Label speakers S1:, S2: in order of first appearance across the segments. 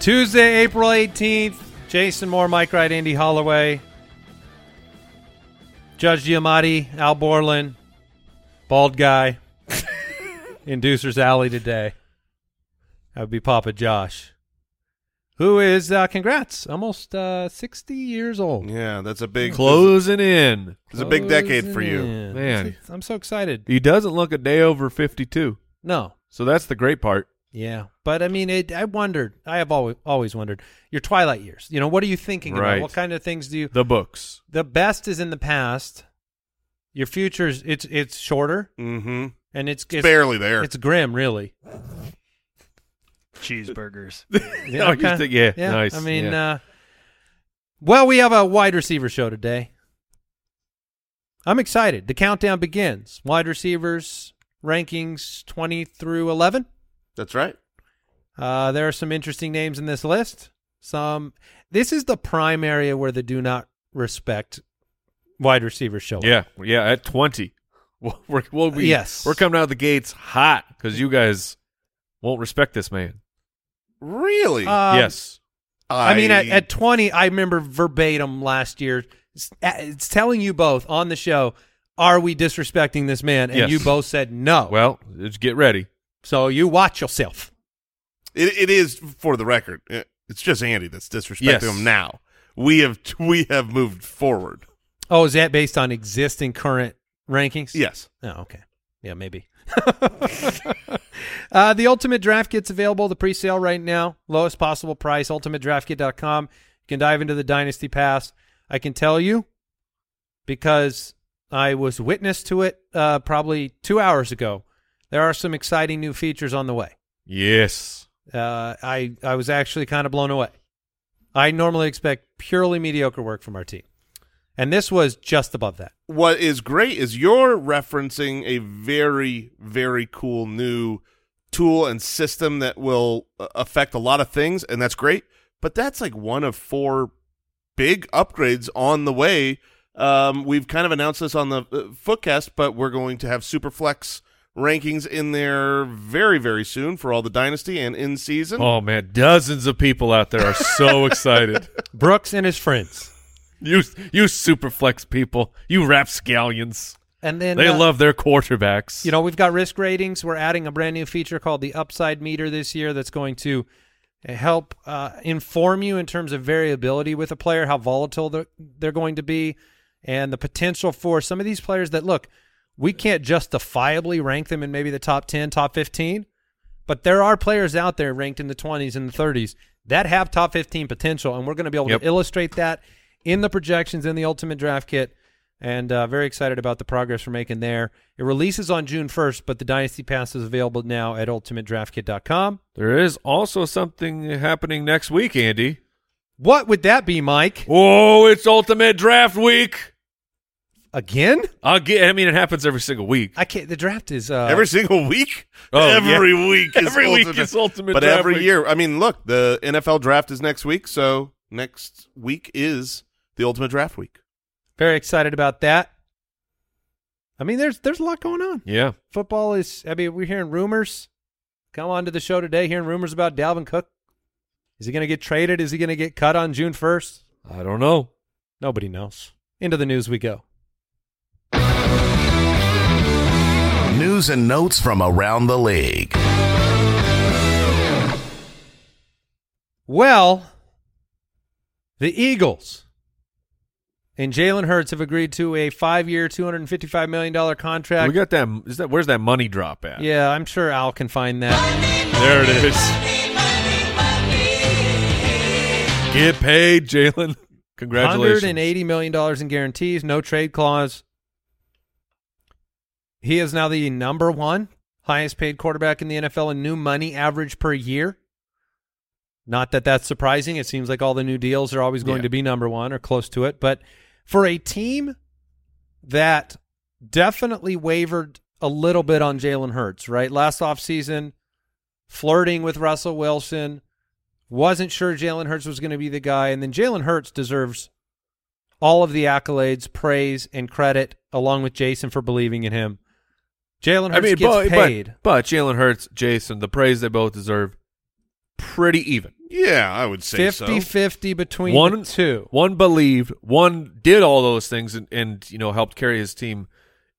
S1: Tuesday, April 18th. Jason Moore, Mike Wright, Andy Holloway, Judge Giamatti, Al Borland, bald guy, Inducer's Alley today. That would be Papa Josh, who is, uh, congrats, almost uh, 60 years old.
S2: Yeah, that's a big
S3: Closing in.
S2: It's a big decade for you.
S1: Closing in.
S3: Man.
S1: I'm so excited.
S3: He doesn't look a day over 52.
S1: No.
S3: So that's the great part.
S1: Yeah, but I mean, it, I wondered. I have always always wondered your twilight years. You know, what are you thinking
S3: Right.
S1: about? What kind of things do you?
S3: The books.
S1: The best is in the past. Your future's it's it's shorter
S2: Mm-hmm.
S1: and it's
S2: It's,
S1: it's
S2: barely there.
S1: It's grim, really.
S4: cheeseburgers.
S3: You think- yeah,
S1: yeah.
S3: nice,
S1: I mean,
S3: yeah.
S1: uh, well, we have a wide receiver show today. I'm excited. The countdown begins. Wide receivers rankings 20 through 11.
S2: That's right.
S1: Uh, there are some interesting names in this list. Some. This is the prime area where the do not respect wide receivers show. up.
S3: Yeah, yeah. At 20, We'll- we're, we'll be,
S1: Yes.
S3: we're coming out of the gates hot because you guys won't respect this man.
S2: Really?
S1: Um,
S3: yes.
S1: I, mean, at, at 20, I remember verbatim last year. It's, it's telling you both on the show, are we disrespecting this man? And
S3: Yes.
S1: you both said no.
S3: Well, just get ready.
S1: so you watch yourself.
S2: It, it is for the record. It's just Andy that's disrespecting
S3: Yes.
S2: him now. We have we have moved forward.
S1: Oh, is that based on existing current rankings?
S2: Yes.
S1: Oh, okay. Yeah, maybe. uh, the Ultimate Draft Kit's available, the pre-sale right now. Lowest possible price, ultimatedraftkit.com. You can dive into the Dynasty Pass. I can tell you because I was witness to it uh, probably two hours ago. There are some exciting new features on the way.
S3: Yes.
S1: Uh, I I was actually kind of blown away. I normally expect purely mediocre work from our team, and this was just above that.
S2: What is great is you're referencing a very very cool new tool and system that will uh, affect a lot of things, and that's great. But that's like one of four big upgrades on the way. Um, we've kind of announced this on the uh, Footcast, but we're going to have Superflex rankings in there very, very soon for all the Dynasty and in season.
S3: Oh man, dozens of people out there are so excited.
S1: Brooks and his friends,
S3: You you superflex people, you rapscallions.
S1: and then
S3: They
S1: uh,
S3: love their quarterbacks.
S1: You know, we've got risk ratings. We're adding a brand new feature called the Upside Meter this year that's going to help uh, inform you in terms of variability with a player, how volatile they're, they're going to be, and the potential for some of these players that look. We can't justifiably rank them in maybe the top 10, top 15, but there are players out there ranked in the 20s and the 30s that have top 15 potential, and we're going to be able
S3: Yep.
S1: to illustrate that in the projections in the Ultimate Draft Kit. And uh, very excited about the progress we're making there. It releases on June 1st, but the Dynasty Pass is available now at ultimatedraftkit.com.
S3: There is also something happening next week, Andy.
S1: What would that be, Mike?
S3: Oh, it's Ultimate Draft Week.
S1: Again?
S3: Again, I mean, it happens every single week.
S1: I can't. The draft is uh,
S2: every single week.
S3: Oh,
S2: every week is
S3: Every week
S2: ultimate.
S3: is Ultimate
S2: But
S3: Draft
S2: every
S3: Week.
S2: year, I mean, look, the NFL draft is next week, so next week is the ultimate draft week.
S1: very excited about that. I mean, there's there's a lot going on.
S3: Yeah.
S1: Football is. I mean, we're hearing rumors. Come on to the show today, hearing rumors about Dalvin Cook. Is he going to get traded? Is he going to get cut on June first?
S3: I don't know.
S1: Nobody knows. Into the news we go.
S5: News and notes from around the league.
S1: Well, the Eagles and Jalen Hurts have agreed to a five-year, two hundred and fifty-five million dollar contract.
S3: We got that. Is that where's that money drop at?
S1: yeah, I'm sure Al can find that.
S3: There it is. Get paid, Jalen. Congratulations.
S1: Hundred and eighty million dollars in guarantees, no trade clause. He is now the number one highest paid quarterback in the NFL in new money average per year. Not that that's surprising. It seems like all the new deals are always going
S2: Yeah.
S1: to be number one or close to it. But for a team that definitely wavered a little bit on Jalen Hurts, right? Last offseason, flirting with Russell Wilson, wasn't sure Jalen Hurts was going to be the guy. And then Jalen Hurts deserves all of the accolades, praise, and credit, along with Jason for believing in him. Jalen Hurts
S3: I mean,
S1: gets
S3: but,
S1: paid.
S3: but but Jalen Hurts, Jason, the praise they both deserve, pretty even.
S2: Yeah, I would say
S1: 50
S2: so.
S1: 50 between
S3: One
S1: the two.
S3: One believed, one did all those things, and, and you know helped carry his team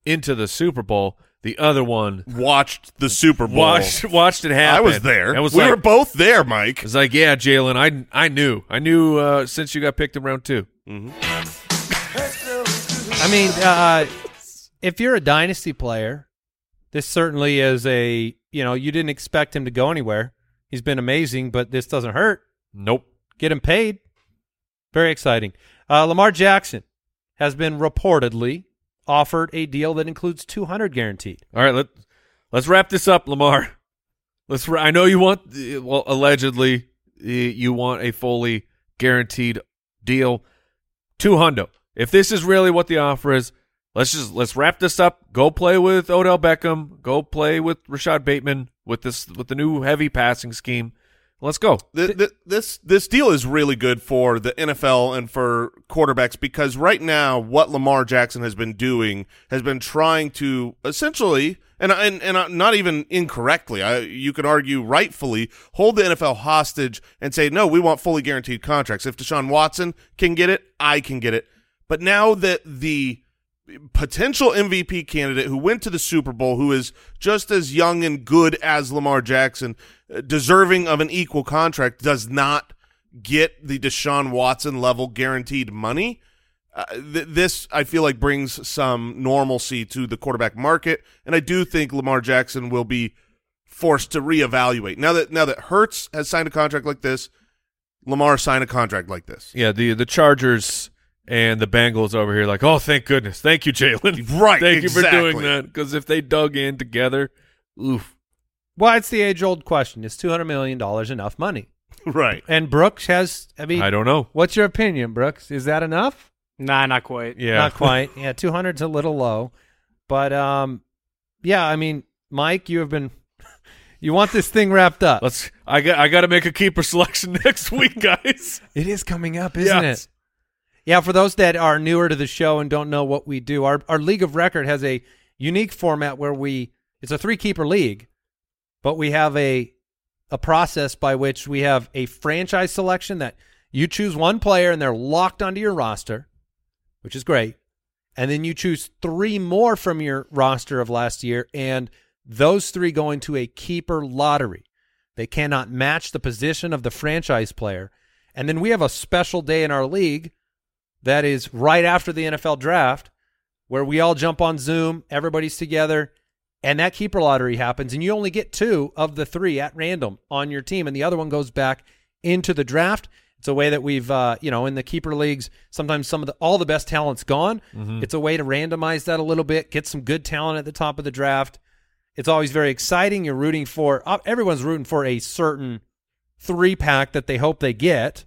S3: into the Super Bowl. The other one
S2: Watched the Super Bowl.
S3: watched watched it happen.
S2: I was there.
S3: I was
S2: we
S3: like,
S2: were both there, Mike.
S3: It's like, yeah, Jalen, I I knew, I knew uh, since you got picked in round two.
S1: I mean, uh, if you're a dynasty player, this certainly is a, you know, you didn't expect him to go anywhere. He's been amazing, but this doesn't hurt.
S3: Nope.
S1: Get him paid. Very exciting. Uh, Lamar Jackson has been reportedly offered a deal that includes 200 guaranteed.
S3: All right, let let's wrap this up, Lamar. Let's. I know you want, well, allegedly, you want a fully guaranteed deal. Two hundo. If this is really what the offer is, let's just let's wrap this up. Go play with Odell Beckham. Go play with Rashod Bateman with this with the new heavy passing scheme. Let's go.
S2: Th- th- this this deal is really good for the NFL and for quarterbacks because right now what Lamar Jackson has been doing has been trying to essentially and and and not even incorrectly I, you could argue rightfully hold the NFL hostage and say no we want fully guaranteed contracts if Deshaun Watson can get it I can get it but now that the potential MVP candidate who went to the Super Bowl, who is just as young and good as Lamar Jackson, uh, deserving of an equal contract, does not get the Deshaun Watson level guaranteed money. Uh, th- this I feel like brings some normalcy to the quarterback market, and I do think Lamar Jackson will be forced to reevaluate now that now that Hurts has signed a contract like this. Lamar signed a contract like this.
S3: Yeah, the the Chargers and the Bengals over here, like, oh, thank goodness, thank you, Jalen,
S2: Right,
S3: thank you for doing that. Because if they dug in together, oof.
S1: Well, it's the age old question. Is $200 million enough money?
S2: right.
S1: And Brooks has, I mean,
S3: I don't know.
S1: what's your opinion, Brooks? Is that enough?
S4: Nah, not quite.
S3: Yeah,
S1: Not quite. Yeah, 200's a little low. But um yeah, I mean, Mike, you have been you want this thing wrapped up.
S3: Let's. I got. I got to make a keeper selection next week, guys.
S1: It is coming up, isn't
S3: Yes.
S1: it? Yeah, for those that are newer to the show and don't know what we do, our our league of record has a unique format where we it's a three keeper league, but we have a a process by which we have a franchise selection that you choose one player and they're locked onto your roster, which is great. And then you choose three more from your roster of last year, and those three go into a keeper lottery. They cannot match the position of the franchise player. And then we have a special day in our league that is right after the NFL draft where we all jump on Zoom, everybody's together, and that keeper lottery happens, and you only get two of the three at random on your team, and the other one goes back into the draft. It's a way that we've, uh, you know, in the keeper leagues, sometimes some of the all the best talent's gone. It's a way to randomize that a little bit, get some good talent at the top of the draft. It's always very exciting. You're rooting for uh, everyone's rooting for a certain three pack that they hope they get,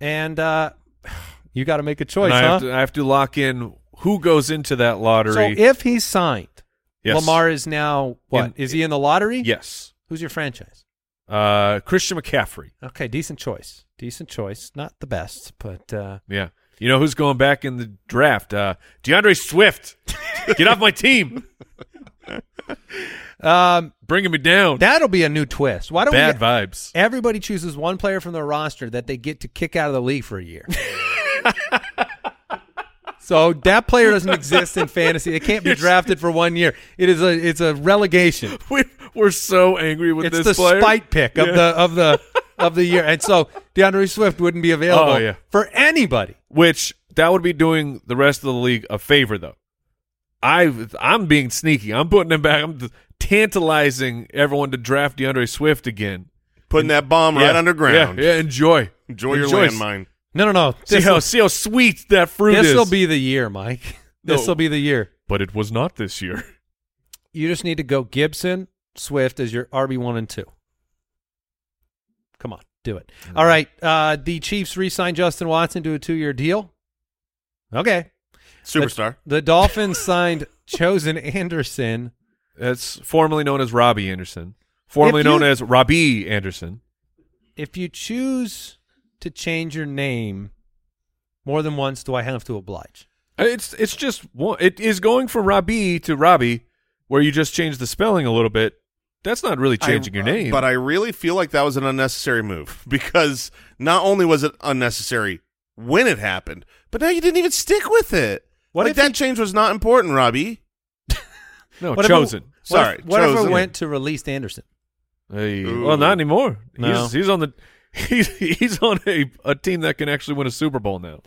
S1: and uh, you got to make a choice,
S3: I,
S1: huh?
S3: have to, I have to lock in who goes into that lottery.
S1: So if he's signed,
S3: Yes.
S1: Lamar is now what?
S3: In-
S1: Is he in the lottery?
S3: yes,
S1: Who's your franchise?
S3: uh, Christian McCaffrey.
S1: Okay, decent choice. Decent choice. Not the best, but uh,
S3: Yeah, you know who's going back in the draft? Uh, DeAndre Swift. Get off my team,
S1: um,
S3: bringing me down.
S1: that'll be a new twist. Why don't
S3: Bad
S1: we?
S3: vibes.
S1: Everybody chooses one player from their roster that they get to kick out of the league for a year. so that player doesn't exist in fantasy. It can't be drafted for one year. It is a it's a relegation.
S3: We, we're so angry with
S1: It's
S3: this It's
S1: the
S3: player.
S1: spite pick of
S3: Yeah.
S1: the of the of the year. And so DeAndre Swift wouldn't be available
S3: Oh, yeah.
S1: for anybody.
S3: Which that would be doing the rest of the league a favor, though. I I'm being sneaky. I'm putting them back. I'm tantalizing everyone to draft DeAndre Swift again.
S2: Putting that bomb right
S3: Yeah.
S2: underground.
S3: Yeah, yeah enjoy.
S2: Enjoy your
S3: Enjoy.
S2: landmine.
S1: No, no, no.
S3: See how see how sweet that fruit is.
S1: this will be the year, Mike.
S3: No.
S1: This will be the year.
S3: but it was not this year.
S1: You just need to go Gibson, Swift as your RB one and two. Come on, do it. All right. Uh, the Chiefs re-signed Justin Watson to a two-year deal. Okay.
S2: Superstar.
S1: The Dolphins signed Chosen Anderson.
S3: That's formerly known as Robbie Anderson, formerly
S1: you-
S3: known as Robbie Anderson.
S1: If you choose to change your name more than once, do I have to oblige?
S3: Uh, It's it's just one. It is going from Robbie to Robbie, where you just change the spelling a little bit. That's not really changing
S2: I-
S3: your name.
S2: But I really feel like that was an unnecessary move because not only was it unnecessary when it happened, but now you didn't even stick with it.
S1: What
S2: like
S1: if
S2: that
S1: he-
S2: change was not important, Robbie.
S3: no,
S1: What if it-
S3: chosen.
S1: What
S2: Sorry,
S1: if, what if
S2: Chosen.
S1: it went to release Anderson?
S3: Hey, well, not anymore.
S1: No.
S3: He's he's on the he's he's on a, a team that can actually win a Super Bowl now.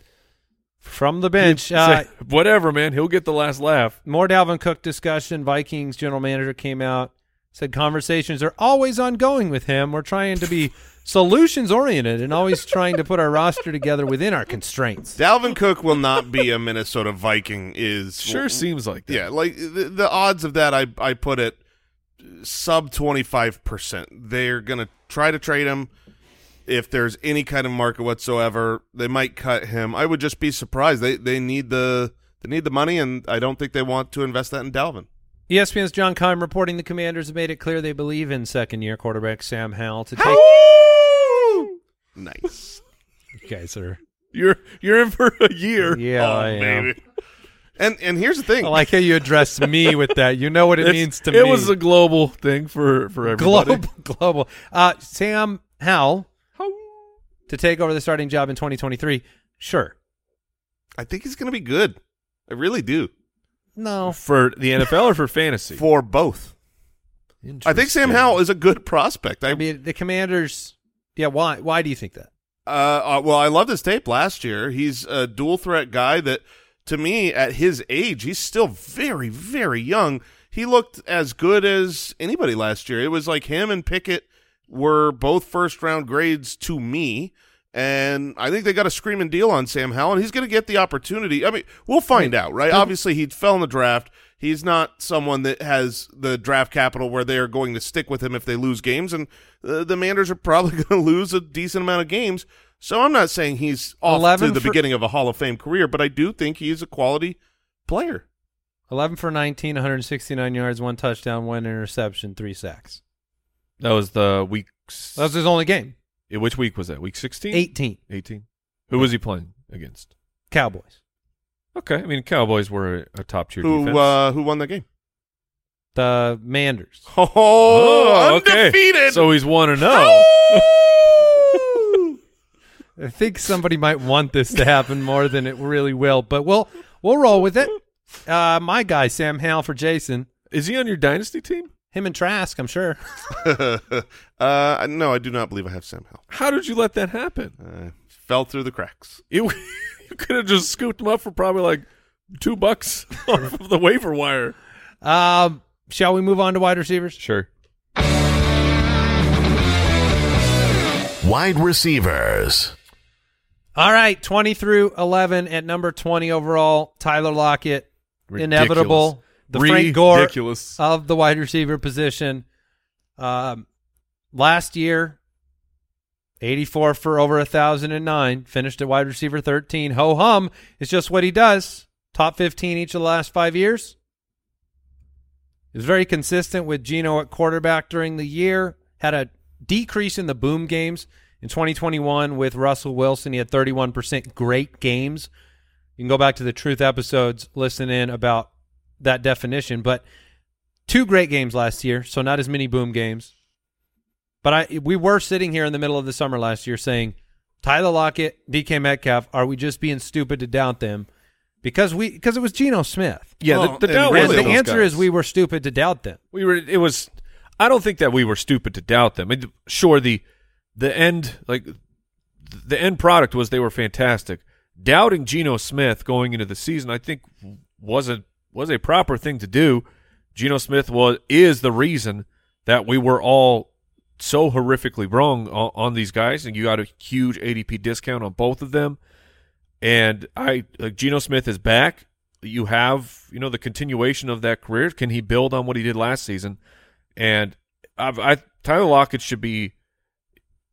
S1: From the bench. Uh,
S3: Say, whatever, man. He'll get the last laugh.
S1: more Dalvin Cook discussion. Vikings general manager came out, said conversations are always ongoing with him. We're trying to be solutions oriented and always trying to put our roster together within our constraints.
S2: Dalvin Cook will not be a Minnesota Viking. Is
S3: Sure seems like that.
S2: Yeah, like the, the odds of that, I I put it sub twenty five percent. They're gonna try to trade him. If there's any kind of market whatsoever, they might cut him. I would just be surprised. They they need the they need the money, and I don't think they want to invest that in Dalvin.
S1: ESPN's John Keim reporting the Commanders have made it clear they believe in second year quarterback Sam Howell to take.
S2: Nice,
S1: You guys are
S3: You're you're in for a year.
S1: yeah,
S2: oh,
S1: I am.
S2: baby. And and here's the thing.
S1: I like how you address me with that. You know what it
S3: It's-
S1: means to
S3: it
S1: me.
S3: It was a global thing for for everybody.
S1: global. Global. Uh, Sam Howell to take over the starting job in 2023. Sure.
S2: I think he's going to be good. I really do
S1: No.
S3: for the NFL or for fantasy.
S2: for both. I think Sam Howell is a good prospect. I
S1: I mean, the Commanders. Yeah. Why? Why do you think that?
S2: Uh, uh, well, I loved his tape last year. He's a dual threat guy that, to me, at his age, he's still very, very young. He looked as good as anybody last year. It was like him and Pickett were both first round grades to me. And I think they got a screaming deal on Sam Howell, and he's going to get the opportunity. I mean, we'll find out, right? Obviously, he fell in the draft. He's not someone that has the draft capital where they are going to stick with him if they lose games, and uh, the Manders are probably going to lose a decent amount of games. So I'm not saying he's off
S1: 11
S2: to the
S1: for-
S2: beginning of a Hall of Fame career, but I do think he is a quality player.
S1: 11 for 19, 169 yards, one touchdown, one interception, three sacks.
S3: That was the week.
S1: That was his only game.
S3: Which week was that? Week 16?
S1: 18.
S3: 18. Who was he playing against?
S1: Cowboys.
S3: Okay, I mean Cowboys were a, a top tier
S2: Who
S3: defense.
S2: uh, who won the game?
S1: The Manders.
S2: Oh,
S3: okay.
S2: undefeated.
S3: So he's one and oh. zero.
S1: I think somebody might want this to happen more than it really will, but we'll we'll roll with it. Uh, my guy Sam Howell for Jason.
S3: Is he on your dynasty team?
S1: Him and Trask, I'm sure.
S2: uh, no, I do not believe I have Sam Howell.
S3: How did you let that happen?
S2: Uh, fell through the cracks.
S3: You, you could have just scooped him up for probably like two bucks off of the waiver wire.
S1: Um, shall we move on to wide receivers?
S3: Sure.
S5: Wide receivers.
S1: All right, 20 through 11 at number 20 overall, Tyler Lockett, inevitable. The Frank Gore of the wide receiver position. Um, last year, 84 for over 1,009, finished at wide receiver 13. Ho hum is just what he does. Top 15 each of the last five years. He was very consistent with Geno at quarterback during the year. Had a decrease in the boom games in 2021 with Russell Wilson. He had 31% great games. You can go back to the Truth episodes, listen in about that definition. But two great games last year, so not as many boom games. But I we were sitting here in the middle of the summer last year saying, Tyler Lockett, DK Metcalf, are we just being stupid to doubt them? Because we because it was Geno Smith.
S3: Yeah,
S2: Well,
S3: the, the doubt
S2: really
S3: was
S1: and the answer
S3: guys.
S1: is we were stupid to doubt them.
S3: we were. It was. I don't think that we were stupid to doubt them. And sure, the the end like the end product was they were fantastic. Doubting Geno Smith going into the season, I think, was a was a proper thing to do. Geno Smith was is the reason that we were all so horrifically wrong on, on these guys, and you got a huge ADP discount on both of them. And I, like Geno Smith is back. You have, you know, the continuation of that career. Can he build on what he did last season? And I've, I, Tyler Lockett should be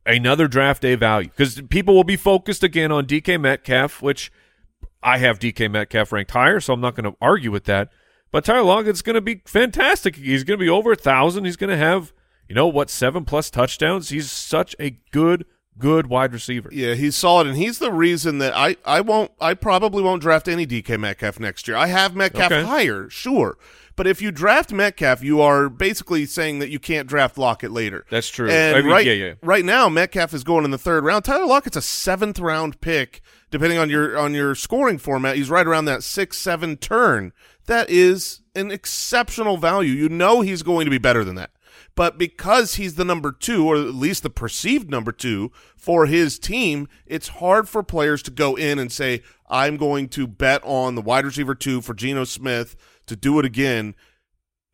S3: another draft day value because people will be focused again on DK Metcalf, which I have DK Metcalf ranked higher, so I'm not going to argue with that. But Tyler Lockett's going to be fantastic. He's going to be over a thousand. He's going to have, you know, what seven plus touchdowns. He's such a good, good wide receiver.
S2: Yeah, he's solid, and he's the reason that I, I won't I probably won't draft any DK Metcalf next year. I have Metcalf
S3: Okay.
S2: higher, sure, but if you draft Metcalf, you are basically saying that you can't draft Lockett later.
S3: That's true.
S2: And
S3: I mean,
S2: right,
S3: yeah, yeah.
S2: right now, Metcalf is going in the third round. Tyler Lockett's a seventh round pick, depending on your on your scoring format. He's right around that six seven turn. That is an exceptional value. You know he's going to be better than that. But because he's the number two, or at least the perceived number two for his team, it's hard for players to go in and say, I'm going to bet on the wide receiver two for Geno Smith to do it again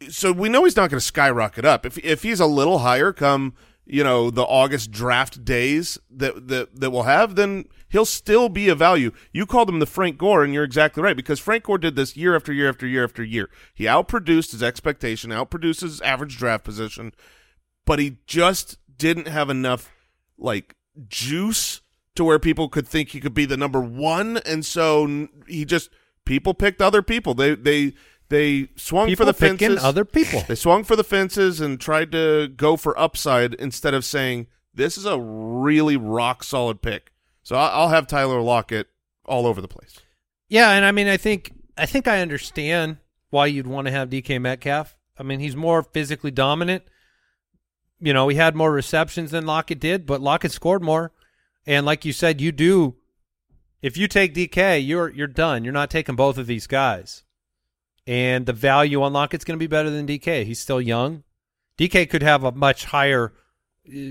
S2: so we know he's not going to skyrocket up. If if he's a little higher come you know the August draft days that that that we'll have, then he'll still be a value. You called him the Frank Gore, and you're exactly right because Frank Gore did this year after year after year after year. He outproduced his expectation, outproduced his average draft position, but he just didn't have enough like juice to where people could think he could be the number one, and so he just people picked other people. They they they swung
S1: People
S2: for the
S1: picking
S2: fences.
S1: other people.
S2: They swung for the fences and tried to go for upside instead of saying this is a really rock solid pick. So I'll have Tyler Lockett all over the place.
S1: Yeah, and I mean, I think I think I understand why you'd want to have DK Metcalf. I mean, he's more physically dominant. You know, he had more receptions than Lockett did, but Lockett scored more. And like you said, you do. If you take DK, you're you're done. You're not taking both of these guys. And the value on Lockett's going to be better than DK. He's still young. DK could have a much higher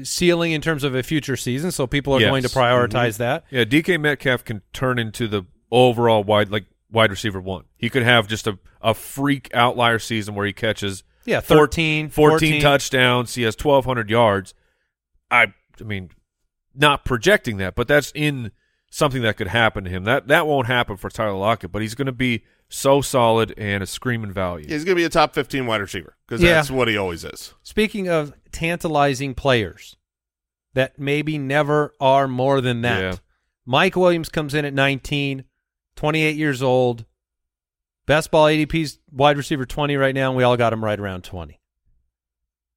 S1: ceiling in terms of a future season, so people are
S3: Yes.
S1: going to prioritize mm-hmm. that.
S3: Yeah, DK Metcalf can turn into the overall wide like wide receiver one. He could have just a, a freak outlier season where he catches
S1: Yeah,
S3: four-
S1: 13,
S3: 14,
S1: 14
S3: touchdowns. He has 1,200 yards. I, I mean, not projecting that, but that's in something that could happen to him. That that won't happen for Tyler Lockett, but he's going to be so solid and a screaming value.
S2: He's going to be a top 15 wide receiver because
S1: Yeah.
S2: that's what he always is.
S1: Speaking of tantalizing players that maybe never are more than that,
S3: Yeah.
S1: Mike Williams comes in at 19, 28 years old. Best ball ADP's wide receiver 20 right now, and we all got him right around 20.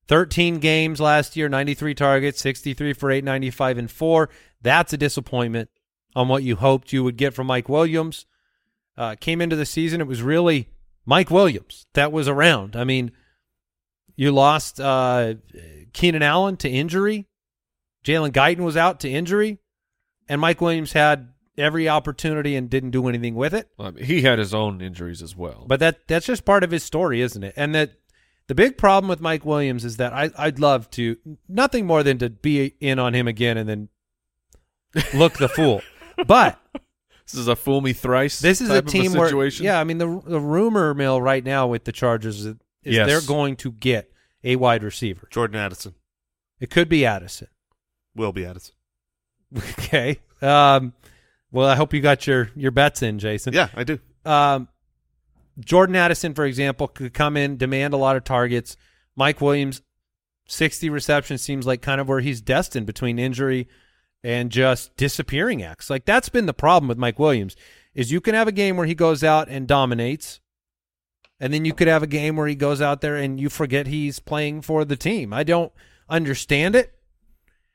S1: 13 games last year, 93 targets, 63 for 895 and 4. That's a disappointment on what you hoped you would get from Mike Williams. Uh, came into the season, it was really Mike Williams that was around. I mean, you lost uh, Keenan Allen to injury. Jalen Guyton was out to injury. And Mike Williams had every opportunity and didn't do anything with it.
S3: Um, he had his own injuries as well.
S1: But that that's just part of his story, isn't it? And that the big problem with Mike Williams is that I, I'd love to nothing more than to be in on him again and then look the fool. But
S3: This is a fool me thrice.
S1: This is a
S3: type of
S1: team where,
S3: situation.
S1: yeah, I mean the the rumor mill right now with the Chargers is
S3: Yes.
S1: they're going to get a wide receiver.
S2: Jordan Addison
S1: It could be Addison.
S2: will be Addison.
S1: Okay. Um, well, I hope you got your your bets in, Jason.
S2: Yeah, I do.
S1: Um, Jordan Addison, for example, could come in, demand a lot of targets. Mike Williams, 60 receptions seems like kind of where he's destined between injury and just disappearing acts. Like that's been the problem with Mike Williams is you can have a game where he goes out and dominates and then you could have a game where he goes out there and you forget he's playing for the team. I don't understand it.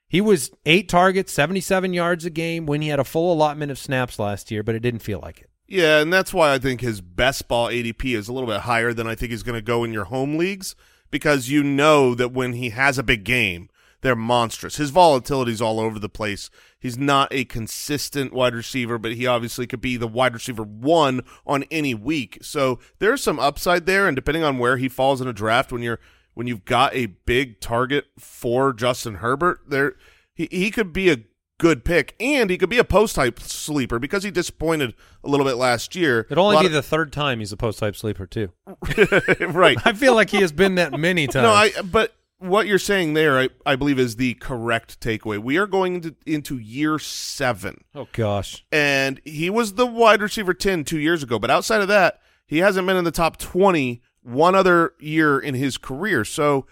S1: He was 8 targets, 77 yards a game when he had a full allotment of snaps last year, but it didn't feel like it.
S2: Yeah, and that's why I think his best ball ADP is a little bit higher than I think he's going to go in your home leagues because you know that when he has a big game, they're monstrous. His volatility is all over the place. He's not a consistent wide receiver, but he obviously could be the wide receiver one on any week. So there's some upside there, and depending on where he falls in a draft, when you're when you've got a big target for Justin Herbert, there he, he could be a good pick, and he could be a post hype sleeper because he disappointed a little bit last year.
S1: It'll only be the third time he's a post hype sleeper too.
S2: right.
S1: I feel like he has been that many times.
S2: No, I. But what you're saying there, I, I believe, is the correct takeaway. We are going into, into year seven,
S1: oh gosh.
S2: and he was the wide receiver 10 two years ago. But outside of that, he hasn't been in the top 20 one other year in his career. So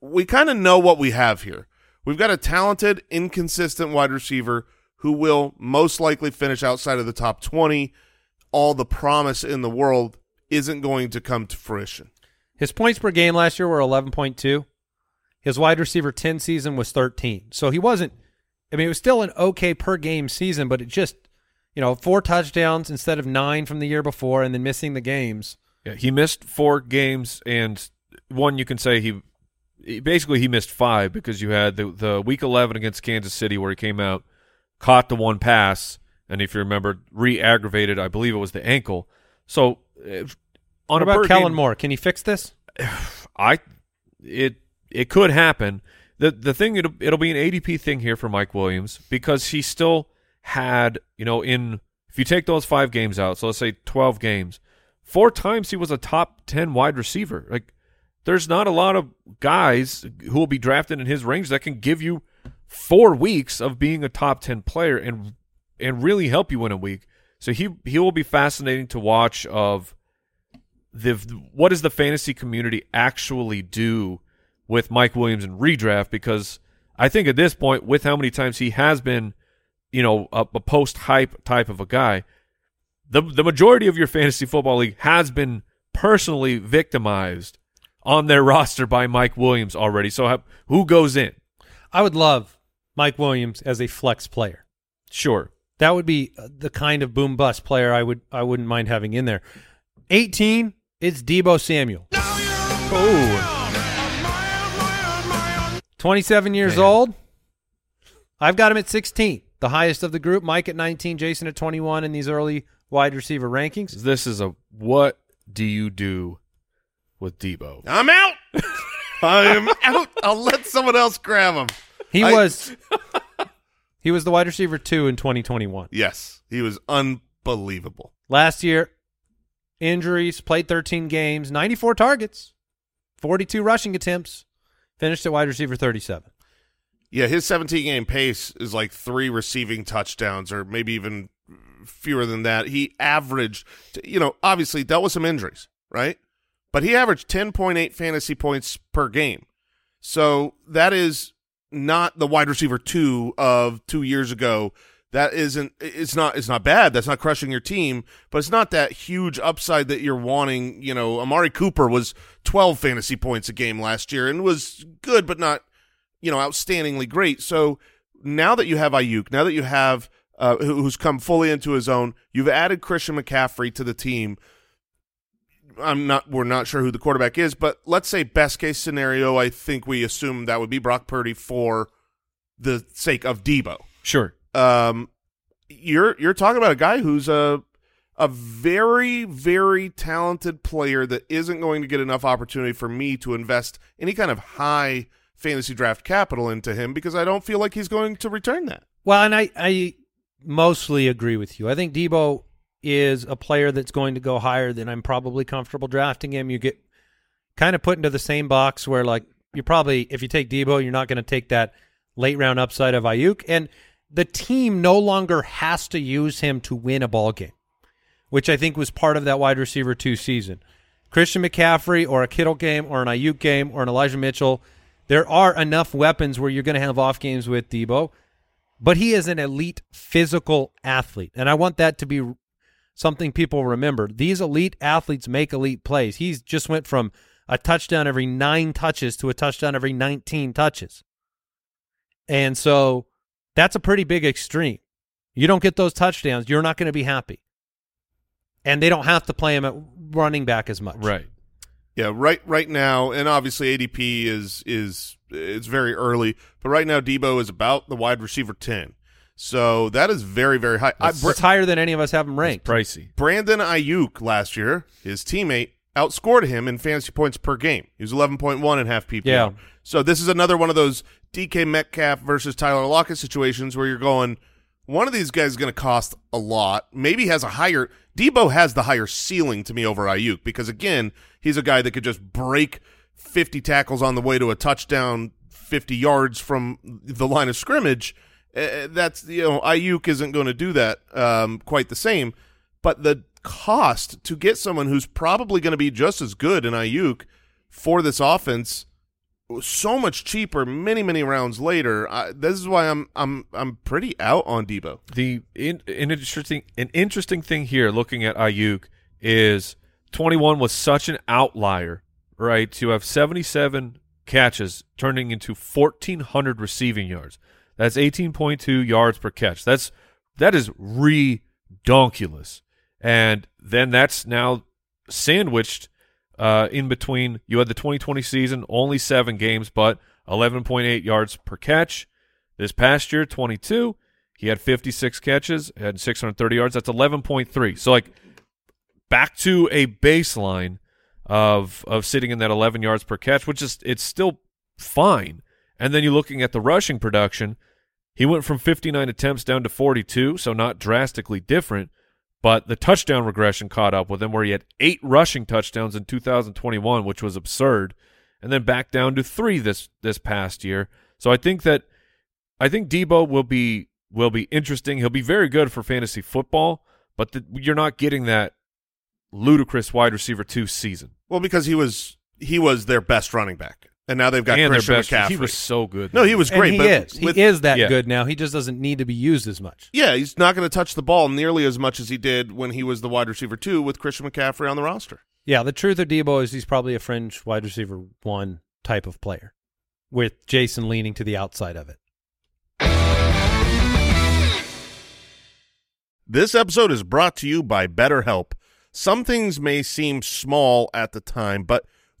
S2: we kind of know what we have here. We've got a talented, inconsistent wide receiver who will most likely finish outside of the top 20. All the promise in the world isn't going to come to fruition.
S1: His points per game last year were 11.2. His wide receiver 10 season was 13. So he wasn't I mean it was still an okay per game season, but it just you know, four touchdowns instead of 9 from the year before and then missing the games.
S3: Yeah, he missed four games, and one you can say he, basically he missed five because you had the the week eleven against Kansas City where he came out, caught the one pass, and if you remember, re-aggravated. I believe it was the ankle. So on
S1: What about Kellen
S3: game-
S1: Moore? Can he fix this?
S3: I it it could happen. The the thing it'll, it'll be an ADP thing here for Mike Williams because he still had, you know, in if you take those 5 games out, so let's say 12 games, four times he was a top 10 wide receiver. Like there's not a lot of guys who will be drafted in his range that can give you 4 weeks of being a top 10 player and and really help you win a week. So he he will be fascinating to watch of the what does the fantasy community actually do with Mike Williams in redraft? Because I think at this point, with how many times he has been, you know, a, a post hype type of a guy, the the majority of your fantasy football league has been personally victimized on their roster by Mike Williams already. So ha- who goes in?
S1: I would love Mike Williams as a flex player.
S3: Sure.
S1: That would be uh, the kind of boom bust player I would I wouldn't mind having in there. 18, it's Deebo Samuel.
S3: Oh,
S1: 27 years
S3: Man.
S1: old. I've got him at 16, the highest of the group. Mike at 19, Jason at 21 in these early wide receiver rankings.
S3: this is a what do you do with Deebo?
S2: I'm out. I am out. I'll let someone else grab him.
S1: He
S2: I-
S1: was he was the wide receiver 2 in 2021.
S2: Yes, he was unbelievable.
S1: Last year, injuries, played 13 games, 94 targets, 42 rushing attempts, finished at wide receiver 37.
S2: Yeah, his 17 game pace is like three receiving touchdowns, or maybe even fewer than that. He averaged, you know, obviously dealt with some injuries, right? But he averaged 10.8 fantasy points per game. So that is not the wide receiver two of two years ago. That isn't. It's not. It's not bad. That's not crushing your team, but it's not that huge upside that you're wanting. You know, Amari Cooper was 12 fantasy points a game last year and was good, but not you know, outstandingly great. So now that you have Aiyuk, now that you have uh, who- who's come fully into his own, you've added Christian McCaffrey to the team. I'm not. We're not sure who the quarterback is, but let's say best case scenario. I think we assume that would be Brock Purdy for the sake of Deebo.
S3: Sure.
S2: Um, you're you're talking about a guy who's a a very very talented player that isn't going to get enough opportunity for me to invest any kind of high fantasy draft capital into him because I don't feel like he's going to return that.
S1: Well, and I, I mostly agree with you. I think Deebo is a player that's going to go higher than I'm probably comfortable drafting him. You get kind of put into the same box where like you probably if you take Deebo, you're not going to take that late round upside of Aiyuk, and the team no longer has to use him to win a ball game, which I think was part of that wide receiver two season. Christian McCaffrey or a Kittle game or an Aiyuk game or an Elijah Mitchell, there are enough weapons where you're going to have off games with Deebo, but he is an elite physical athlete, and I want that to be something people remember. These elite athletes make elite plays. He's just went from a touchdown every nine touches to a touchdown every 19 touches. And so that's a pretty big extreme. You don't get those touchdowns, you're not going to be happy. And they don't have to play him at running back as much.
S3: Right.
S2: Yeah, right right now, and obviously ADP is is it's very early, but right now Deebo is about the wide receiver ten. So that is very, very high. I,
S1: It's higher than any of us have him ranked.
S3: Pricey.
S2: Brandon Ayuk last year, his teammate, outscored him in fantasy points per game. He was 11.1 in half PPR.
S1: Yeah.
S2: So this is another one of those DK Metcalf versus Tyler Lockett situations where you're going, one of these guys is going to cost a lot. Maybe has a higher – Deebo has the higher ceiling to me over Aiyuk because, again, he's a guy that could just break 50 tackles on the way to a touchdown 50 yards from the line of scrimmage. Uh, that's, you know, Aiyuk isn't going to do that um, quite the same. But the cost to get someone who's probably going to be just as good in Aiyuk for this offense so much cheaper many many rounds later. I, this is why I'm I'm I'm pretty out on Deebo.
S3: The in, an interesting an interesting thing here, looking at Aiyuk, is 21 was such an outlier, right? To have 77 catches turning into 1,400 receiving yards. That's 18.2 yards per catch. That's that is redonkulous, and then that's now sandwiched uh, in between. You had the 2020 season, only seven games, but 11.8 yards per catch. This past year, 22, he had 56 catches, had 630 yards. That's 11.3. So like back to a baseline of of sitting in that 11 yards per catch, which is it's still fine. And then you're looking at the rushing production. He went from 59 attempts down to 42, so not drastically different. But the touchdown regression caught up with him, where he had eight rushing touchdowns in 2021, which was absurd, and then back down to three this this past year. So I think that I think Deebo will be will be interesting. He'll be very good for fantasy football, but the, you're not getting that ludicrous wide receiver two season.
S2: Well, because he was he was their best running back, and now they've got
S3: and
S2: Christian
S3: best,
S2: McCaffrey.
S3: he was so good.
S2: no, he was
S1: And
S2: great.
S1: he
S2: but
S1: is. He
S2: with-
S1: is that
S3: Yeah.
S1: good now. He just doesn't need to be used as much.
S2: Yeah, he's not going to touch the ball nearly as much as he did when he was the wide receiver two with Christian McCaffrey on the roster.
S1: Yeah, the truth of Deebo is he's probably a fringe wide receiver one type of player, with Jason leaning to the outside of it.
S2: This episode is brought to you by BetterHelp. Some things may seem small at the time, but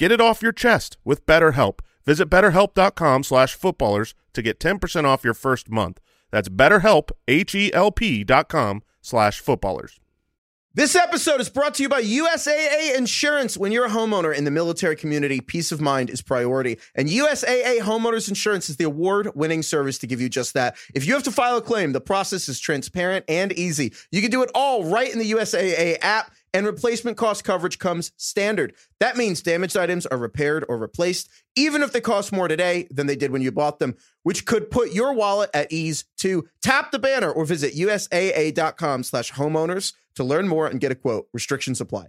S2: Get it off your chest with BetterHelp. Visit betterhelp.com slash footballers to get 10% off your first month. That's betterhelp, H-E-L-P dot com slash footballers.
S6: This episode is brought to you by USAA Insurance. When you're a homeowner in the military community, peace of mind is priority. And USAA Homeowners Insurance is the award winning service to give you just that. If you have to file a claim, the process is transparent and easy. You can do it all right in the USAA app. And replacement cost coverage comes standard. That means damaged items are repaired or replaced, even if they cost more today than they did when you bought them, which could put your wallet at ease too. Tap the banner or visit usaa.com slash homeowners to learn more and get a quote. Restrictions apply.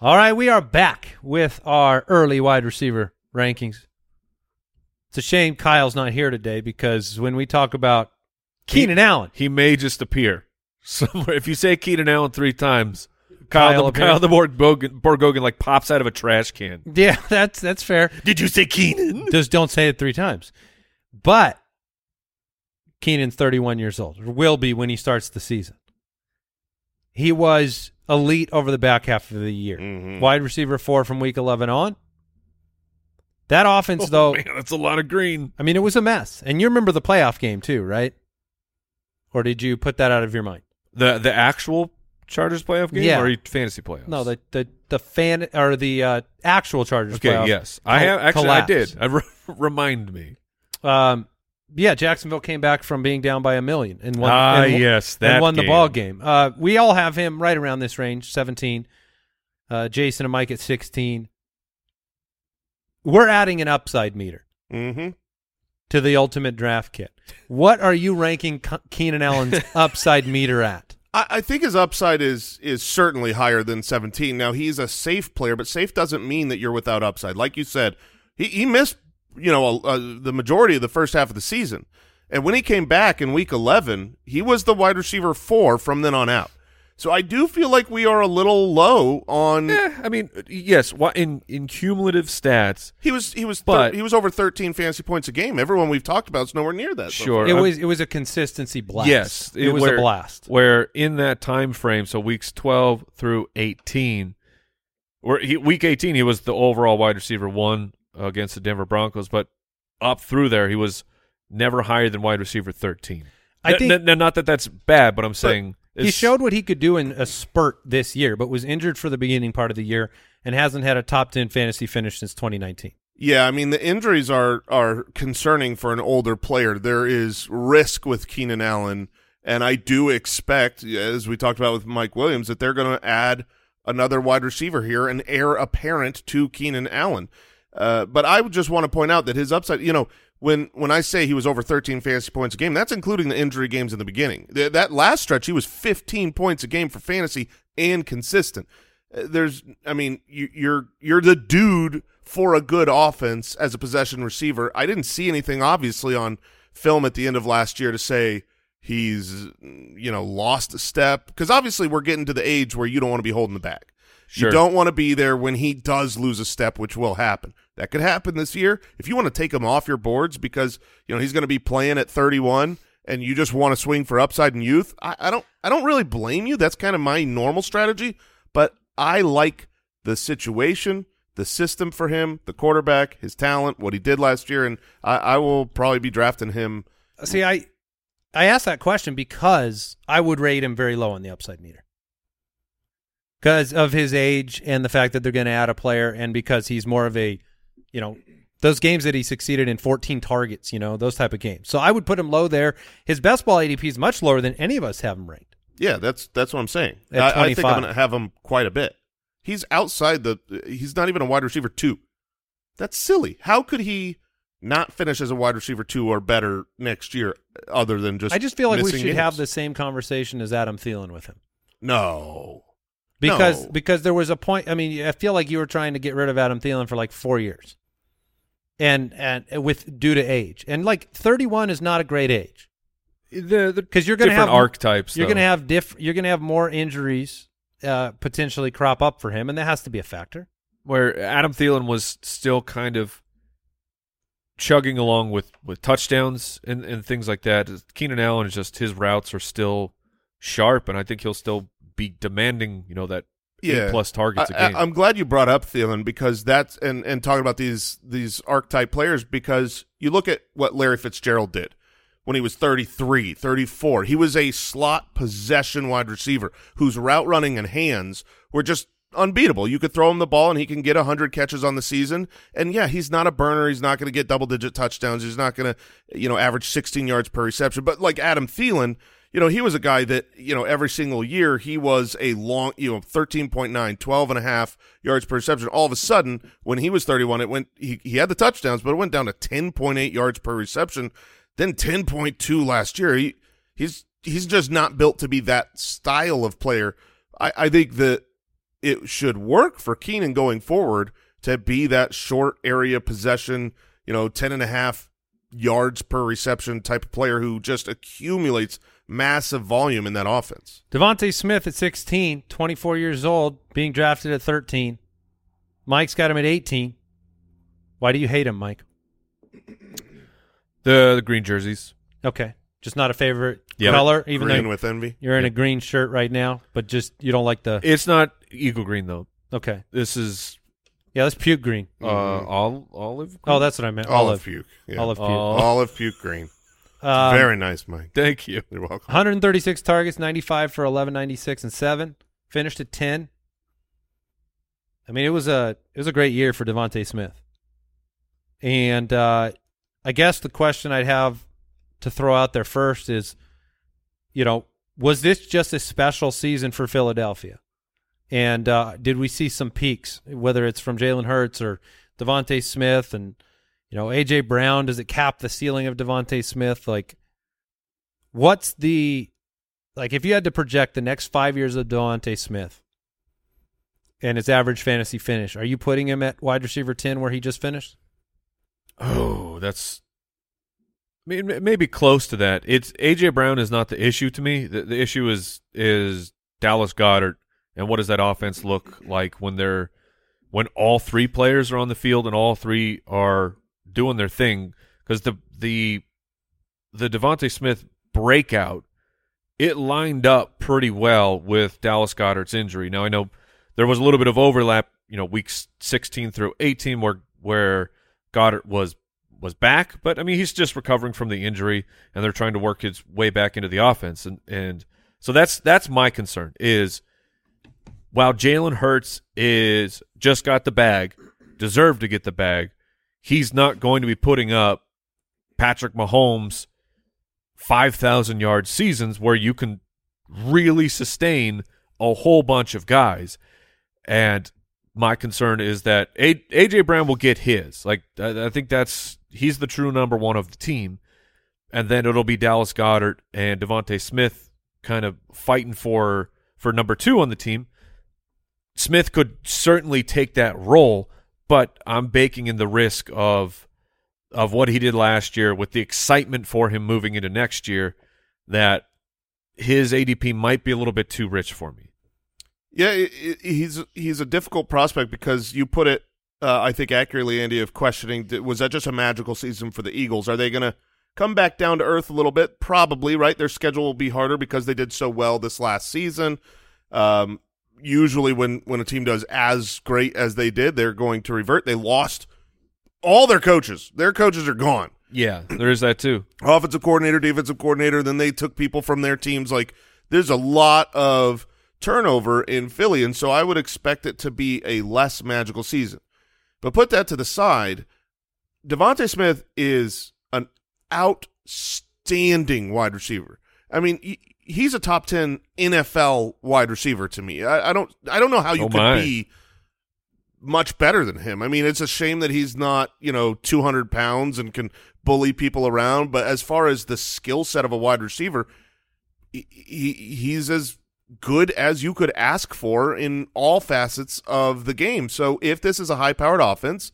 S1: All right, we are back with our early wide receiver rankings. It's a shame Kyle's not here today because when we talk about Keenan Allen,
S3: He may just appear somewhere. If you say Keenan Allen three times, Kyle,
S1: Kyle
S3: the, Kyle the Borgogan, Borgogan like pops out of a trash can.
S1: yeah, that's that's fair.
S3: Did you say Keenan?
S1: Just don't say it three times. But Keenan's 31 years old, or will be when he starts the season. He was elite over the back half of the year.
S2: Mhm.
S1: Wide receiver four from week 11 on. That offense, though,
S3: Oh, man, that's a lot of green.
S1: I mean, it was a mess. And you remember the playoff game too, right? Or did you put that out of your mind?
S3: The the actual Chargers playoff game
S1: Yeah.
S3: or fantasy playoffs?
S1: No, the the the fan or the uh, actual Chargers.
S3: Okay,
S1: playoff
S3: yes, I have actually. I did. I re- remind me.
S1: Um, yeah, Jacksonville came back from being down by a million and won.
S3: Ah,
S1: and, won-
S3: yes,
S1: and
S3: that
S1: won the
S3: game.
S1: ball game. Uh, we all have him right around this range, seventeen. Uh, Jason and Mike at sixteen. We're adding an upside meter
S2: Mm-hmm.
S1: To the ultimate draft kit. What are you ranking Keenan Allen's upside meter at?
S2: I, I think his upside is is certainly higher than 17. Now he's a safe player, but safe doesn't mean that you're without upside. Like you said, he he missed you know uh, the majority of the first half of the season, and when he came back in week 11, he was the wide receiver four from then on out. So I do feel like we are a little low on.
S3: Eh, I mean, yes. In in cumulative stats,
S2: He was he was
S3: But-
S2: thir- he was over 13 fantasy points a game. Everyone we've talked about is nowhere near that. so
S3: Sure.
S1: It
S3: I'm-
S1: was it was a consistency blast.
S3: Yes,
S1: it, was
S3: where-
S1: a blast.
S3: Where in that time frame, so weeks twelve through eighteen, where he, week eighteen he was the overall wide receiver one against the Denver Broncos, but up through there he was never higher than wide receiver thirteen.
S1: I
S3: N-
S1: think-
S3: n- n- not that that's bad, but I'm saying
S1: He showed what he could do in a spurt this year, but was injured for the beginning part of the year and hasn't had a top 10 fantasy finish since 2019.
S2: Yeah, I mean the injuries are are concerning for an older player. There is risk with Keenan Allen, and I do expect, as we talked about with Mike Williams, that they're going to add another wide receiver here, an heir apparent to Keenan Allen. Uh, but I just want to point out that his upside, you know, when when I say he was over 13 fantasy points a game, that's including the injury games in the beginning. Th- that last stretch, he was 15 points a game for fantasy and consistent. Uh, There's, I mean, you, you're you're the dude for a good offense as a possession receiver. I didn't see anything obviously on film at the end of last year to say he's you know lost a step because obviously we're getting to the age where you don't want to be holding the bag.
S3: Sure.
S2: You don't want to be there when he does lose a step, which will happen. That could happen this year. If you want to take him off your boards because you know he's going to be playing at 31 and you just want to swing for upside and youth, I, I don't. I don't really blame you. That's kind of my normal strategy. But I like the situation, the system for him, the quarterback, his talent, what he did last year, and I, I will probably be drafting him.
S1: See, I I asked that question because I would rate him very low on the upside meter. Because of his age and the fact that they're going to add a player and because he's more of a, you know, those games that he succeeded in 14 targets, you know, those type of games. So I would put him low there. His best ball ADP is much lower than any of us have him ranked.
S2: Yeah, that's that's what I'm saying. I, I think I'm going to have him quite a bit. He's outside the. He's not even a wide receiver two. That's silly. How could he not finish as a wide receiver two or better next year, other than just?
S1: I just feel like we should have the same conversation as Adam Thielen with him.
S2: No,
S1: Because
S2: No.
S1: because there was a point. I mean, I feel like you were trying to get rid of Adam Thielen for like four years, and and with due to age, and like thirty one is not a great age
S3: the, the
S1: because you're going to have
S3: archetypes.
S1: You're going to have diff. You're going to have more injuries uh, potentially crop up for him, and that has to be a factor.
S3: where Adam Thielen was still kind of chugging along with, with touchdowns and, and things like that. Keenan Allen is just his routes are still sharp, and I think he'll still be demanding, you know, that
S2: Yeah.
S3: eight plus targets a
S2: I,
S3: game.
S2: I, am glad you brought up Thielen because that's and and talking about these these archetype players because you look at what Larry Fitzgerald did when he was 33, 34. He was a slot possession wide receiver whose route running and hands were just unbeatable. You could throw him the ball and he can get 100 catches on the season. And yeah, he's not a burner. He's not going to get double digit touchdowns. He's not going to, you know, average 16 yards per reception. But like Adam Thielen, you know, he was a guy that, you know, every single year he was a long, you know, 13.9, 12 and a half yards per reception. All of a sudden, when he was 31, it went, he, he had the touchdowns, but it went down to 10.8 yards per reception, then 10.2 last year. He, he's, he's just not built to be that style of player. I, I think that it should work for Keenan going forward to be that short area possession, you know, 10 and a half yards per reception type of player who just accumulates massive volume in that offense.
S1: DeVonta Smith at 16, 24 years old, being drafted at 13. Mike's got him at 18. Why do you hate him, Mike?
S3: The the green jerseys.
S1: Okay. Just not a favorite
S3: Yep.
S1: color, even
S2: Green
S1: though
S2: with envy.
S1: you're in a green shirt right now, but just you don't like the.
S3: It's not eagle green though.
S1: Okay.
S3: This is
S1: Yeah, that's puke green.
S3: uh ol- olive. Green?
S1: Oh, that's what I meant.
S2: Olive
S1: Olive.
S2: puke. Yeah.
S1: Olive puke.
S3: Oh.
S2: Olive puke green.
S1: Um,
S2: Very nice, Mike.
S3: Thank you.
S2: You're welcome.
S1: 136 targets, 95 for 1196 and 7. Finished at 10. I mean, it was a it was a great year for DeVonta Smith. And uh, I guess the question I'd have to throw out there first is, you know, was this just a special season for Philadelphia? And uh, did we see some peaks, whether it's from Jalen Hurts or DeVonta Smith and you know AJ Brown? Does it cap the ceiling of DeVonta Smith? Like, what's the like if you had to project the next five years of DeVonta Smith and his average fantasy finish, are you putting him at wide receiver ten where he just finished?
S3: Oh, that's I mean, maybe close to that. It's AJ Brown is not the issue to me. The, the issue is is Dallas Goedert and what does that offense look like when they're when all three players are on the field and all three are doing their thing because the the the DeVonta Smith breakout it lined up pretty well with Dallas Goedert's injury. Now I know there was a little bit of overlap, you know, weeks 16 through 18 where where Goedert was was back, but I mean he's just recovering from the injury and they're trying to work his way back into the offense and and so that's that's my concern is while Jalen Hurts is just got the bag, deserved to get the bag, he's not going to be putting up Patrick Mahomes 5,000 yard seasons where you can really sustain a whole bunch of guys. And my concern is that AJ Brown will get his. Like I, think that's he's the true number one of the team, and then it'll be Dallas Goedert and DeVonta Smith kind of fighting for for number two on the team. Smith could certainly take that role, but I'm baking in the risk of of what he did last year with the excitement for him moving into next year that his ADP might be a little bit too rich for me.
S2: Yeah, i i he's he's a difficult prospect because you put it, uh, I think accurately, Andy, of questioning was that just a magical season for the Eagles? Are they going to come back down to earth a little bit? Probably, right? Their schedule will be harder because they did so well this last season. Um, usually, when when a team does as great as they did, they're going to revert. They lost all their coaches. Their coaches are gone
S3: Yeah, there is that too.
S2: offensive coordinator, defensive coordinator. Then they took people from their teams. Like there's a lot of turnover in Philly, and so I would expect it to be a less magical season. But put that to the side, DeVonta Smith is an outstanding wide receiver. I mean, he's a top ten NFL wide receiver to me. I, I don't, I don't know how you
S3: Oh,
S2: could
S3: my.
S2: be much better than him. I mean, it's a shame that he's not, you know, 200 pounds and can bully people around. But as far as the skill set of a wide receiver, he, he he's as good as you could ask for in all facets of the game. So if this is a high powered offense,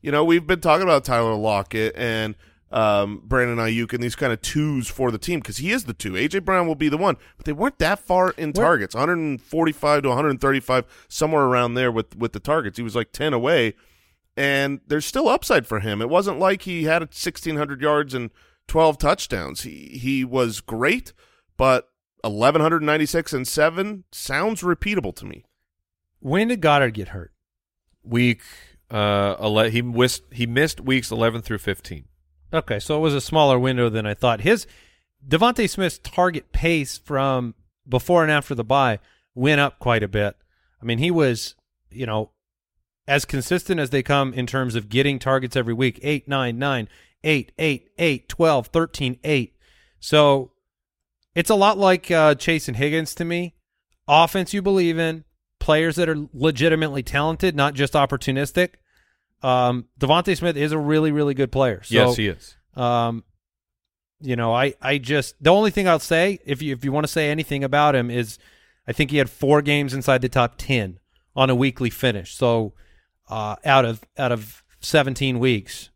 S2: you know, we've been talking about Tyler Lockett and um, Brandon Aiyuk and these kind of twos for the team because he is the two. AJ Brown will be the one, but they weren't that far in
S1: Where-
S2: targets, 145 to 135, somewhere around there with with the targets. He was like 10 away, and there's still upside for him. It wasn't like he had 1,600 yards and 12 touchdowns. He he was great, but 1,196 and seven sounds repeatable to me.
S1: When did Goedert get hurt?
S3: Week uh, ele- he missed he missed weeks 11 through 15.
S1: Okay, so it was a smaller window than I thought. His DeVonta Smith's target pace from before and after the bye went up quite a bit. I mean, he was, you know, as consistent as they come in terms of getting targets every week 8, 9, 9, 8, 8, 8, 12, 13, 8. So It's a lot like uh, Chase and Higgins to me. Offense you believe in, players that are legitimately talented, not just opportunistic. Um, DeVonta Smith is a really, really good player. So,
S3: yes, he is.
S1: Um, you know, I, I just the only thing I'll say if you if you want to say anything about him is, I think he had four games inside the top ten on a weekly finish. So, uh, out of out of seventeen weeks,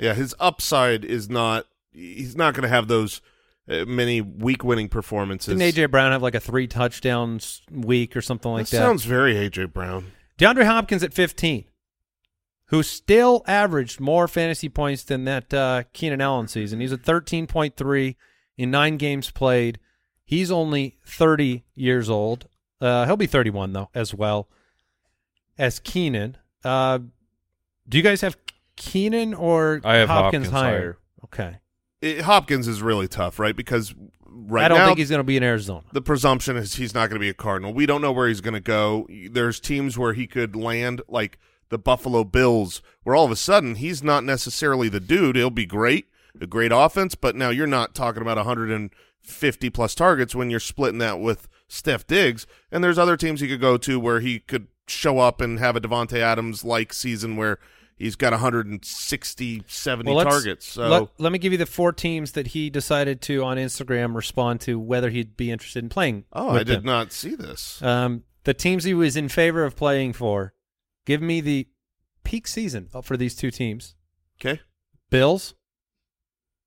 S2: Yeah, his upside is not. He's not going to have those uh, many week winning performances.
S1: didn't AJ Brown have like a three touchdowns week or something like
S2: that
S1: that?
S2: sounds very AJ Brown.
S1: DeAndre Hopkins at 15, who still averaged more fantasy points than that uh, Keenan Allen season. He's at 13.3 in nine games played. He's only 30 years old. Uh, he'll be 31, though, as well as Keenan. Uh, do you guys have Keenan or
S3: I have
S1: Hopkins,
S3: Hopkins
S1: higher?
S3: higher.
S1: Okay.
S2: It, Hopkins is really tough, right? Because right
S1: I don't
S2: now
S1: think he's going to be in Arizona.
S2: the presumption is he's not going to be a Cardinal. We don't know where he's going to go. There's teams where he could land, like the Buffalo Bills, where all of a sudden he's not necessarily the dude. He'll be great, a great offense, but now you're not talking about 150 plus targets when you're splitting that with Steph Diggs. And there's other teams he could go to where he could show up and have a Davante Adams like season where he's got 160, 70
S1: Well,
S2: targets. So
S1: let, let me give you the four teams that he decided to on Instagram respond to whether he'd be interested in playing.
S2: oh, I did
S1: them.
S2: not see this.
S1: Um, the teams he was in favor of playing for. Give me the peak season for these two teams.
S2: Okay.
S1: Bills,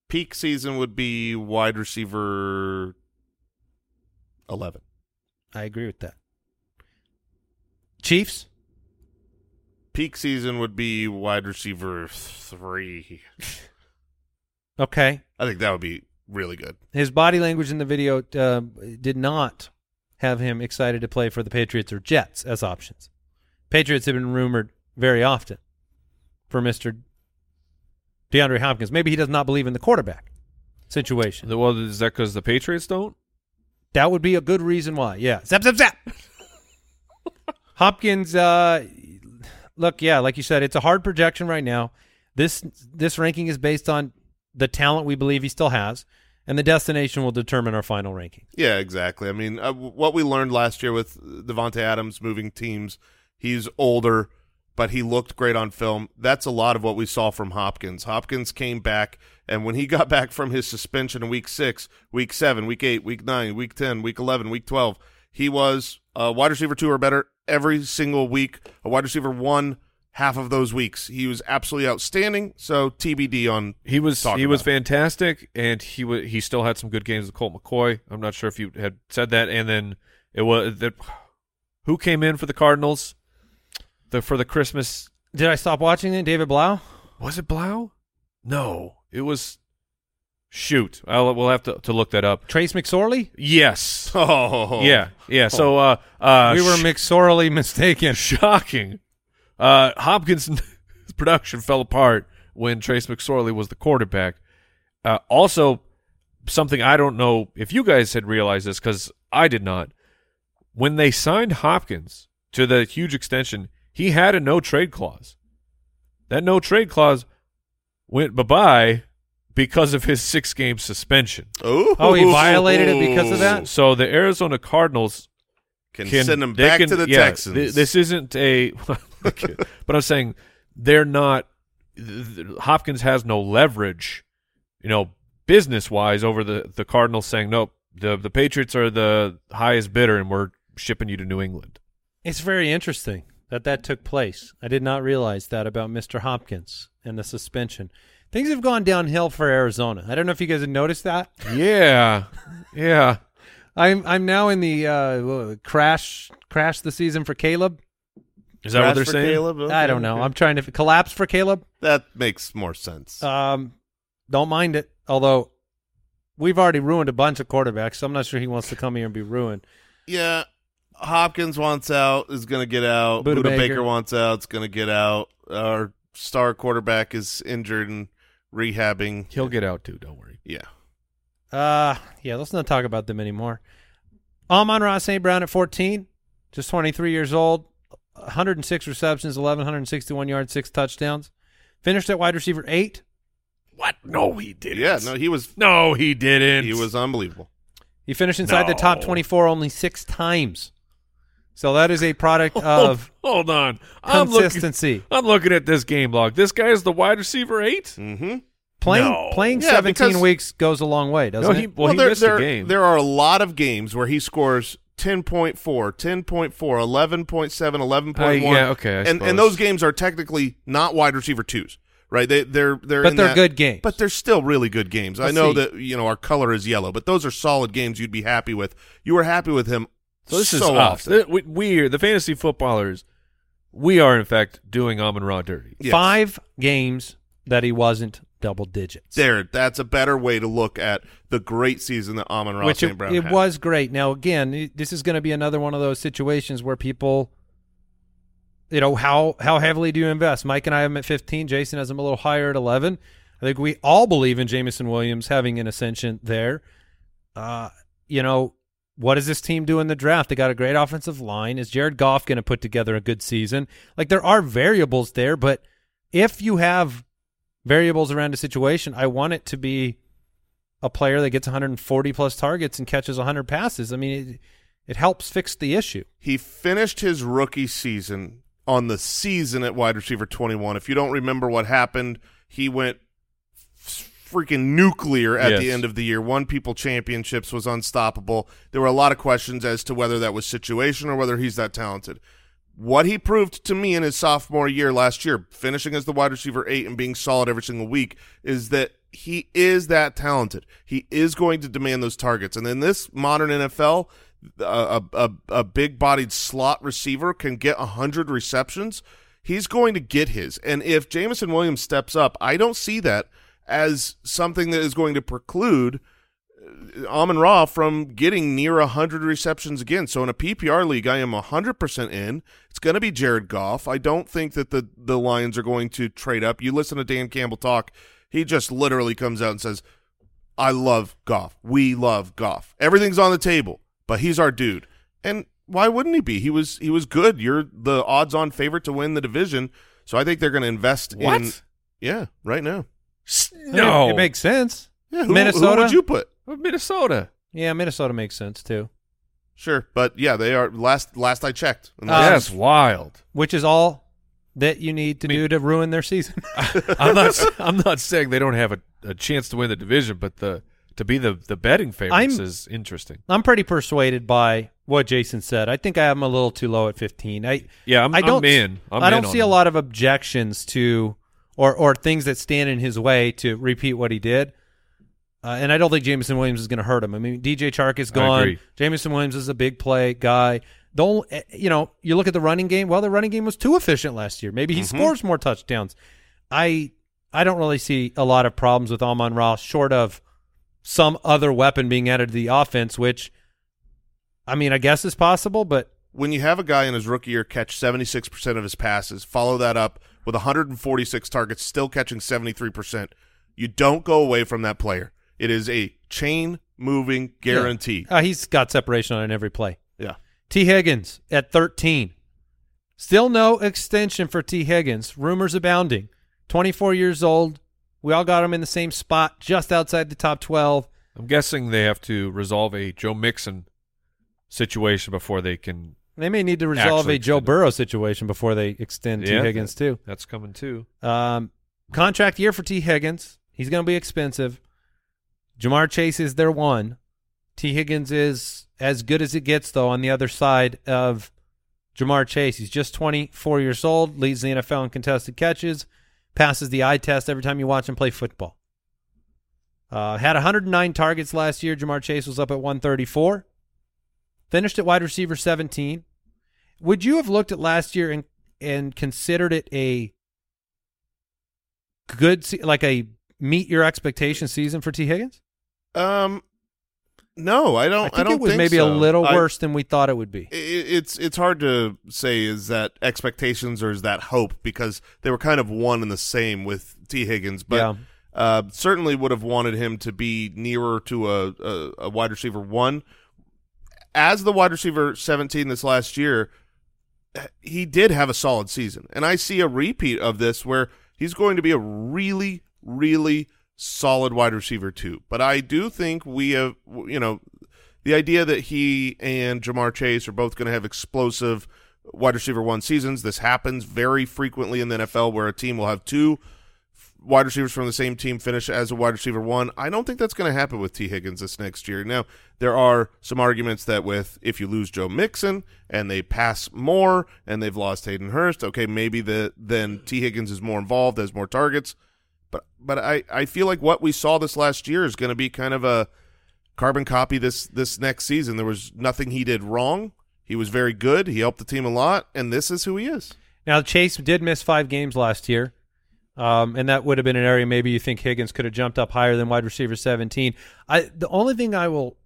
S2: peak season would be wide receiver 11.
S1: I agree with that. Chiefs,
S2: Peak season would be wide receiver 3.
S1: okay.
S2: I think that would be really good.
S1: His body language in the video uh, did not have him excited to play for the Patriots or Jets as options. Patriots have been rumored very often for Mister DeAndre Hopkins. Maybe he does not believe in the quarterback situation.
S3: Well, is that because the Patriots don't?
S1: That would be a good reason why. Yeah. Zap, zap, zap. Hopkins, uh, look, yeah, like you said, it's a hard projection right now. This this ranking is based on the talent we believe he still has, and the destination will determine our final ranking.
S2: Yeah, exactly. I mean, uh, what we learned last year with Davante Adams moving teams, he's older, but he looked great on film. That's a lot of what we saw from Hopkins. Hopkins came back, and when he got back from his suspension in week six, week seven, week eight, week nine, week 10, week 11, week 12, he was a wide receiver two or better every single week, a wide receiver one half of those weeks. He was absolutely outstanding. So TBD on
S3: He was he was fantastic, and he he still had some good games with Colt McCoy. I'm not sure if you had said that, and then it was that who came in for the Cardinals, the for the Christmas
S1: Did I stop watching it? David Blough?
S3: was it Blough? No, it was shoot. I'll we'll have to to look that up.
S1: Trace McSorley?
S3: Yes,
S2: Oh,
S3: yeah, yeah. So uh, uh,
S1: we were
S3: sh-
S1: McSorley mistaken.
S3: shocking. Uh, Hopkins' production fell apart when Trace McSorley was the quarterback. Uh, also, something I don't know if you guys had realized this because I did not. When they signed Hopkins to the huge extension, he had a no trade clause. That no trade clause went bye bye because of his six game suspension.
S2: Ooh.
S1: Oh, he violated it because of that?
S3: So the Arizona Cardinals
S2: Can,
S3: can
S2: send him back
S3: can-
S2: to the
S3: yeah,
S2: Texans.
S3: th- this isn't a, but I'm saying they're not. th- th- Hopkins has no leverage, you know, business wise over the the Cardinals saying nope. The the Patriots are the highest bidder, and we're shipping you to New England.
S1: It's very interesting that that took place. I did not realize that about Mr. Hopkins and the suspension. Things have gone downhill for Arizona. I don't know if you guys have noticed that.
S3: Yeah, yeah.
S1: I'm I'm now in the uh, crash crash the season for Caleb.
S3: Is that what they're saying?
S2: Caleb? Okay,
S1: I don't know.
S2: okay.
S1: I'm trying to collapse for Caleb.
S2: that makes more sense.
S1: Um, don't mind it. Although we've already ruined a bunch of quarterbacks, so I'm not sure he wants to come here and be ruined.
S2: yeah, Hopkins wants out, is going to get out.
S1: Buda
S2: Buda,
S1: Baker.
S2: Baker. wants out, is going to get out. Our star quarterback is injured and rehabbing.
S3: He'll get out too. Don't worry.
S2: Yeah.
S1: Uh, yeah, let's not talk about them anymore. Amon Ra St. Brown at 14, just 23 years old, 106 receptions, 1,161 yards, six touchdowns. Finished at wide receiver eight.
S3: What? No, he didn't.
S2: Yeah, no, he was
S3: No, he didn't.
S2: he was unbelievable.
S1: He finished inside the top 24 only six times. So that is a product of
S3: hold on. I'm looking,
S1: consistency.
S3: I'm looking at this game log. This guy is the wide receiver eight.
S2: Mm-hmm.
S1: Playing
S3: No.
S1: playing
S2: Yeah,
S1: 17
S2: because-
S1: weeks goes a long way, doesn't
S3: No, he
S1: it?
S3: well, he
S2: there,
S3: missed
S2: there,
S3: a game.
S2: there are a lot of games where he scores 10.4, 10.4, 11.7, 11.1.
S3: Uh, yeah, okay, I
S2: and and those games are technically not wide receiver twos, right? They they're they're
S1: But
S2: in
S1: they're
S2: that-
S1: good games.
S2: But they're still really good games. I
S1: Let's
S2: know
S1: see.
S2: that you know our color is yellow, but those are solid games you'd be happy with. You were happy with him.
S3: So this is
S2: so
S3: us.
S2: often.
S3: Th- We, we are the fantasy footballers. We are in fact doing Amon Ra dirty.
S2: Yes.
S1: Five games that he wasn't double digits.
S2: There, that's a better way to look at the great season that Amon Ra
S1: which
S2: St.
S1: it,
S2: Brown
S1: it
S2: had.
S1: was great. Now again, this is going to be another one of those situations where people, you know, how how heavily do you invest? Mike and I have him at 15. Jason has him a little higher at 11. I think we all believe in Jameson Williams having an ascension there. Uh, you know, what does this team do in the draft? They got a great offensive line. Is Jared Goff going to put together a good season? Like there are variables there, but if you have variables around a situation, I want it to be a player that gets 140 plus targets and catches 100 passes. I mean, it, it helps fix the issue.
S2: he finished his rookie season on the season at wide receiver 21. If you don't remember what happened, he went freaking nuclear at the end of the year. Won people championships, was unstoppable. There were a lot of questions as to whether that was situation or whether he's that talented. What he proved to me in his sophomore year last year, finishing as the wide receiver eight and being solid every single week, is that he is that talented. He is going to demand those targets. And in this modern NFL, a, a, a big bodied slot receiver can get 100 receptions. He's going to get his. And if Jameson Williams steps up, I don't see that as something that is going to preclude uh, Amon Ra from getting near 100 receptions again. So in a PPR league, I am 100% in. It's going to be Jared Goff. I don't think that the, the Lions are going to trade up. You listen to Dan Campbell talk, he just literally comes out and says, I love Goff. We love Goff. Everything's on the table, but he's our dude. And why wouldn't he be? He was he was good. You're the odds-on favorite to win the division. So I think they're going to invest in
S3: What?
S2: Yeah, right now.
S3: No,
S1: it, it makes sense.
S2: Yeah, who,
S1: Minnesota?
S2: Who would you put?
S3: Minnesota.
S1: Yeah, Minnesota makes sense too.
S2: Sure, but yeah, they are last last I checked.
S1: Uh,
S3: That's wild.
S1: Which is all that you need to do to ruin their season.
S3: I'm not. I'm not saying they don't have a, a chance to win the division, but the to be the the betting favorites
S1: I'm-
S3: is interesting.
S1: I'm pretty persuaded by what Jason said. I think I have him a little too low at 15. I
S3: Yeah, I'm,
S1: I don't
S3: I'm in. I'm
S1: I don't
S3: on
S1: see a lot of objections to or or things that stand in his way to repeat what he did. Uh, and I don't think Jameson Williams is going to hurt him. I mean, DJ Chark is gone.
S3: agree.
S1: Jameson Williams is a big play guy. The only, eh, you know, you look at the running game. Well, the running game was too efficient last year. Maybe he scores more touchdowns. I I don't really see a lot of problems with Amon Ross, short of some other weapon being added to the offense, which I mean, I guess is possible, but
S2: when you have a guy in his rookie year catch 76% of his passes, follow that up with 146 targets, still catching 73%, you don't go away from that player. It is a chain moving guarantee.
S1: uh, he's got separation on every play.
S2: Yeah.
S1: Tee Higgins at 13. Still no extension for Tee Higgins. Rumors abounding. 24 years old. We all got him in the same spot, just outside the top 12.
S3: I'm guessing they have to resolve a Joe Mixon situation before they can.
S1: They may need to resolve
S3: Actually
S1: a Joe. Burrow situation before they extend T.
S3: Yeah,
S1: Higgins too.
S3: That's coming too.
S1: Um, contract year for Tee Higgins. He's going to be expensive. Ja'Marr Chase is their one. Tee Higgins is as good as it gets, though, on the other side of Ja'Marr Chase. He's just 24 years old, leads the NFL in contested catches, passes the eye test every time you watch him play football. Uh, had 109 targets last year. Ja'Marr Chase was up at 134. Finished at wide receiver 17. Would you have looked at last year and and considered it a good, se- like a meet your expectation season for Tee Higgins?
S2: Um, no, I don't.
S1: I
S2: I,
S1: think
S2: don't
S1: it was maybe
S2: so.
S1: a little
S2: I-
S1: worse than we thought it would be.
S2: i- it's it's hard to say is that expectations or is that hope because they were kind of one and the same with Tee Higgins, but
S1: Yeah.
S2: uh, certainly would have wanted him to be nearer to a, a, a wide receiver one. As the wide receiver seventeen this last year, he did have a solid season, and I see a repeat of this where he's going to be a really, really solid wide receiver too. But I do think we have, you know, the idea that he and Ja'Marr Chase are both going to have explosive wide receiver one seasons. This happens very frequently in the NFL where a team will have two wide receivers from the same team finish as a wide receiver one. I don't think that's going to happen with Tee Higgins this next year. Now, there are some arguments that with if you lose Joe Mixon and they pass more and they've lost Hayden Hurst, okay, maybe the then Tee Higgins is more involved, has more targets. But but I, I feel like what we saw this last year is going to be kind of a carbon copy this this next season. There was nothing he did wrong. He was very good. He helped the team a lot, and this is who he is.
S1: Now Chase did miss five games last year. Um, and that would have been an area maybe you think Higgins could have jumped up higher than wide receiver 17. I the only thing I will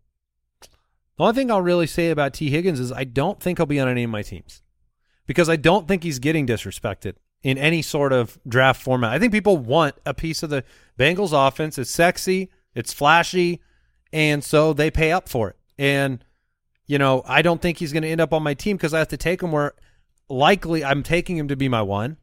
S1: the only thing I'll really say about Tee Higgins is I don't think he'll be on any of my teams. Because I don't think he's getting disrespected in any sort of draft format. I think people want a piece of the Bengals offense. It's sexy, it's flashy, and so they pay up for it. And you know, I don't think he's going to end up on my team because I have to take him where likely I'm taking him to be my one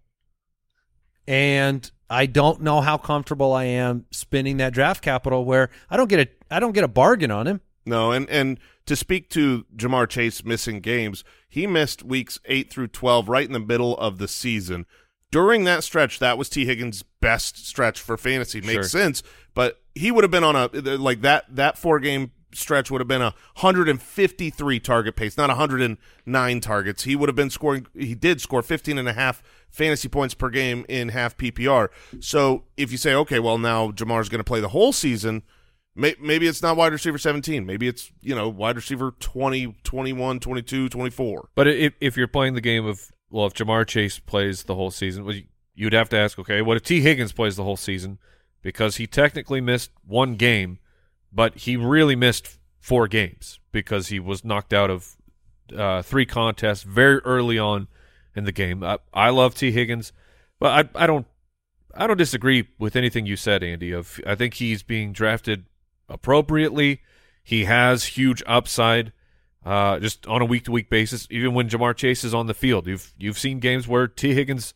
S1: and I don't know how comfortable I am spending that draft capital where I don't get a I don't get a bargain on him.
S2: No, and and to speak to Ja'Marr Chase missing games, he missed weeks 8 through 12 right in the middle of the season. During that stretch, that was Tee Higgins' best stretch for fantasy. Makes
S3: Sure.
S2: sense, but he would have been on a like that that four game stretch would have been a 153 target pace, not 109 targets. He would have been scoring he did score 15 and a half fantasy points per game in half PPR. So, if you say okay, well now Ja'Marr's going to play the whole season, may, maybe it's not wide receiver 17, maybe it's, you know, wide receiver 20, 21, 22, 24.
S3: But if if you're playing the game of well, if Ja'Marr Chase plays the whole season, you'd have to ask, okay, what if Tee Higgins plays the whole season? Because he technically missed one game, but he really missed four games because he was knocked out of uh, three contests very early on in the game. I, I love Tee Higgins, but I I don't I don't disagree with anything you said, Andy. Of I think he's being drafted appropriately. He has huge upside, uh, just on a week to week basis. Even when Ja'Marr Chase is on the field, you've you've seen games where Tee Higgins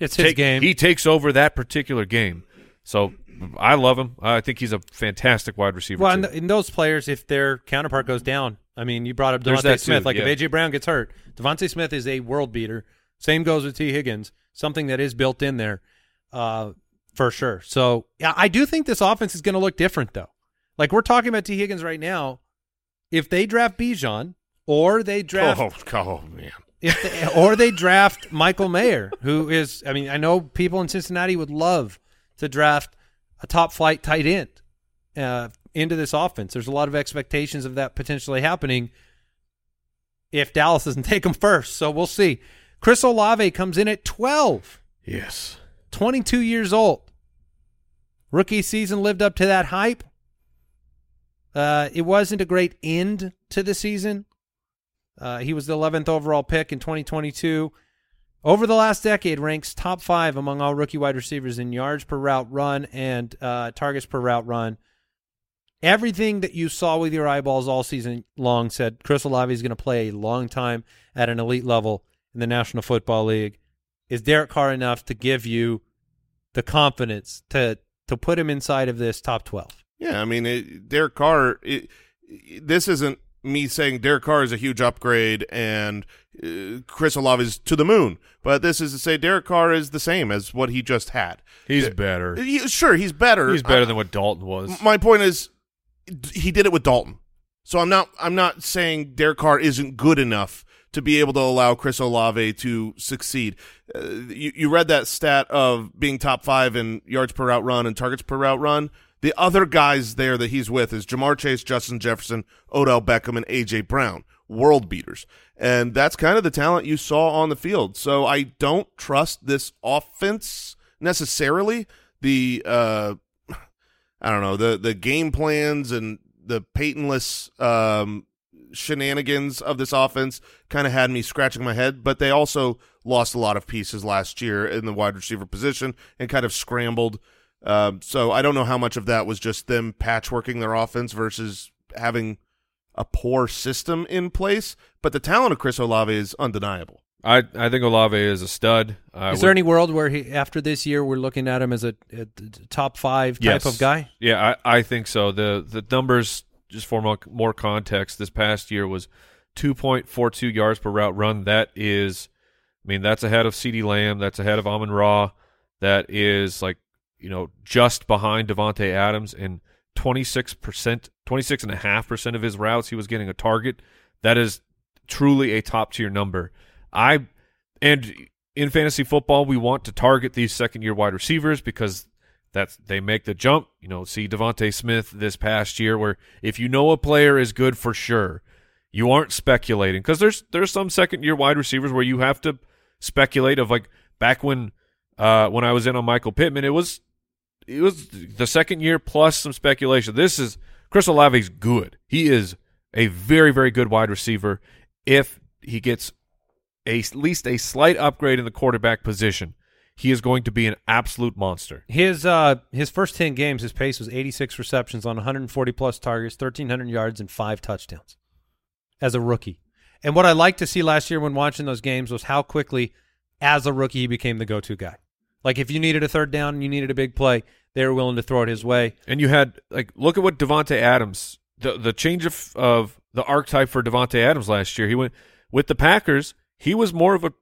S1: It's his game.
S3: He takes over that particular game. So I love him. I think he's a fantastic wide receiver.
S1: well,
S3: too.
S1: and, and those players, if their counterpart goes down, I mean, you brought up
S3: DeVonta
S1: Smith.
S3: too,
S1: like
S3: yeah.
S1: if AJ Brown gets hurt, DeVonta Smith is a world beater. Same goes with Tee Higgins. Something that is built in there, uh, for sure. So yeah, I do think this offense is going to look different though. Like we're talking about Tee Higgins right now. If they draft Bijan or they draft
S2: Oh, oh man.
S1: if they, or they draft Michael Mayer, who is, I mean, I know people in Cincinnati would love to draft a top flight tight end uh, into this offense. There's a lot of expectations of that potentially happening if Dallas doesn't take him first. So we'll see. Chris Olave comes in at 12,
S3: yes,
S1: 22 years old. Rookie season lived up to that hype. Uh, it wasn't a great end to the season. Uh, he was the 11th overall pick in 2022. Over the last decade, ranks top five among all rookie wide receivers in yards per route run and uh, targets per route run. Everything that you saw with your eyeballs all season long said Chris Olave is going to play a long time at an elite level in the National Football League. Is Derek Carr enough to give you the confidence to to put him inside of this top 12?
S2: Yeah, I mean, it, Derek Carr. It- this isn't me saying Derek Carr is a huge upgrade and uh, Chris Olave is to the moon, but this is to say Derek Carr is the same as what he just had.
S3: he's better.
S2: He- sure, he's better.
S3: He's better
S2: I-
S3: than what Dalton was.
S2: my point is, he did it with Dalton. So I'm not. I'm not saying Derek Carr isn't good enough to be able to allow Chris Olave to succeed. Uh, you, you read that stat of being top five in yards per route run and targets per route run. The other guys there that he's with is Ja'Marr Chase, Justin Jefferson, Odell Beckham, and AJ Brown, world beaters. And that's kind of the talent you saw on the field. So I don't trust this offense necessarily. The uh, I don't know the the game plans and the Peytonless um, shenanigans of this offense kind of had me scratching my head. But they also lost a lot of pieces last year in the wide receiver position and kind of scrambled. Um, so I don't know how much of that was just them patchworking their offense versus having a poor system in place. But the talent of Chris Olave is undeniable.
S3: I I think Olave is a stud. I
S1: Is
S3: would-
S1: there any world where he after this year we're looking at him as a, a top five type
S3: Yes.
S1: of guy?
S3: Yeah, I, I think so. The the numbers just for more, more context, this past year was 2.42 yards per route run. That is, I mean, that's ahead of CeeDee Lamb. That's ahead of Amon Ra. That is like, you know, just behind Davante Adams. And 26%, 26.5% of his routes, he was getting a target. That is truly a top tier number. I, and in fantasy football, we want to target these second year wide receivers because that's they make the jump. You know, see DeVonta Smith this past year, where if you know a player is good for sure, you aren't speculating because there's there's some second year wide receivers where you have to speculate of like back when uh when I was in on Michael Pittman, it was it was the second year plus some speculation. This is Chris Olave's good. He is a very very good wide receiver if he gets a, at least a slight upgrade in the quarterback position he is going to be an absolute monster.
S1: His uh his first 10 games his pace was 86 receptions on 140 plus targets, 1300 yards and 5 touchdowns as a rookie. And what I liked to see last year when watching those games was how quickly as a rookie he became the go-to guy. Like if you needed a third down and you needed a big play, they were willing to throw it his way.
S3: And you had like look at what Davante Adams the the change of of the archetype for Davante Adams last year. He went with the Packers, he was more of a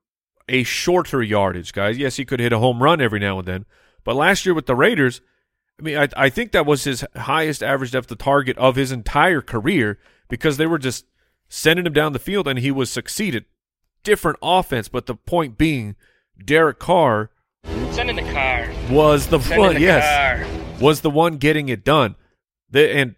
S3: a shorter yardage, guys. Yes, he could hit a home run every now and then, but last year with the Raiders, I mean, I, I think that was his highest average depth of target of his entire career because they were just sending him down the field and he was succeeded. Different offense, but the point being, Derek Carr
S4: Send in the car.
S3: was the
S4: Send
S3: one.
S4: in the
S3: Yes,
S4: car.
S3: was the one getting it done. The, and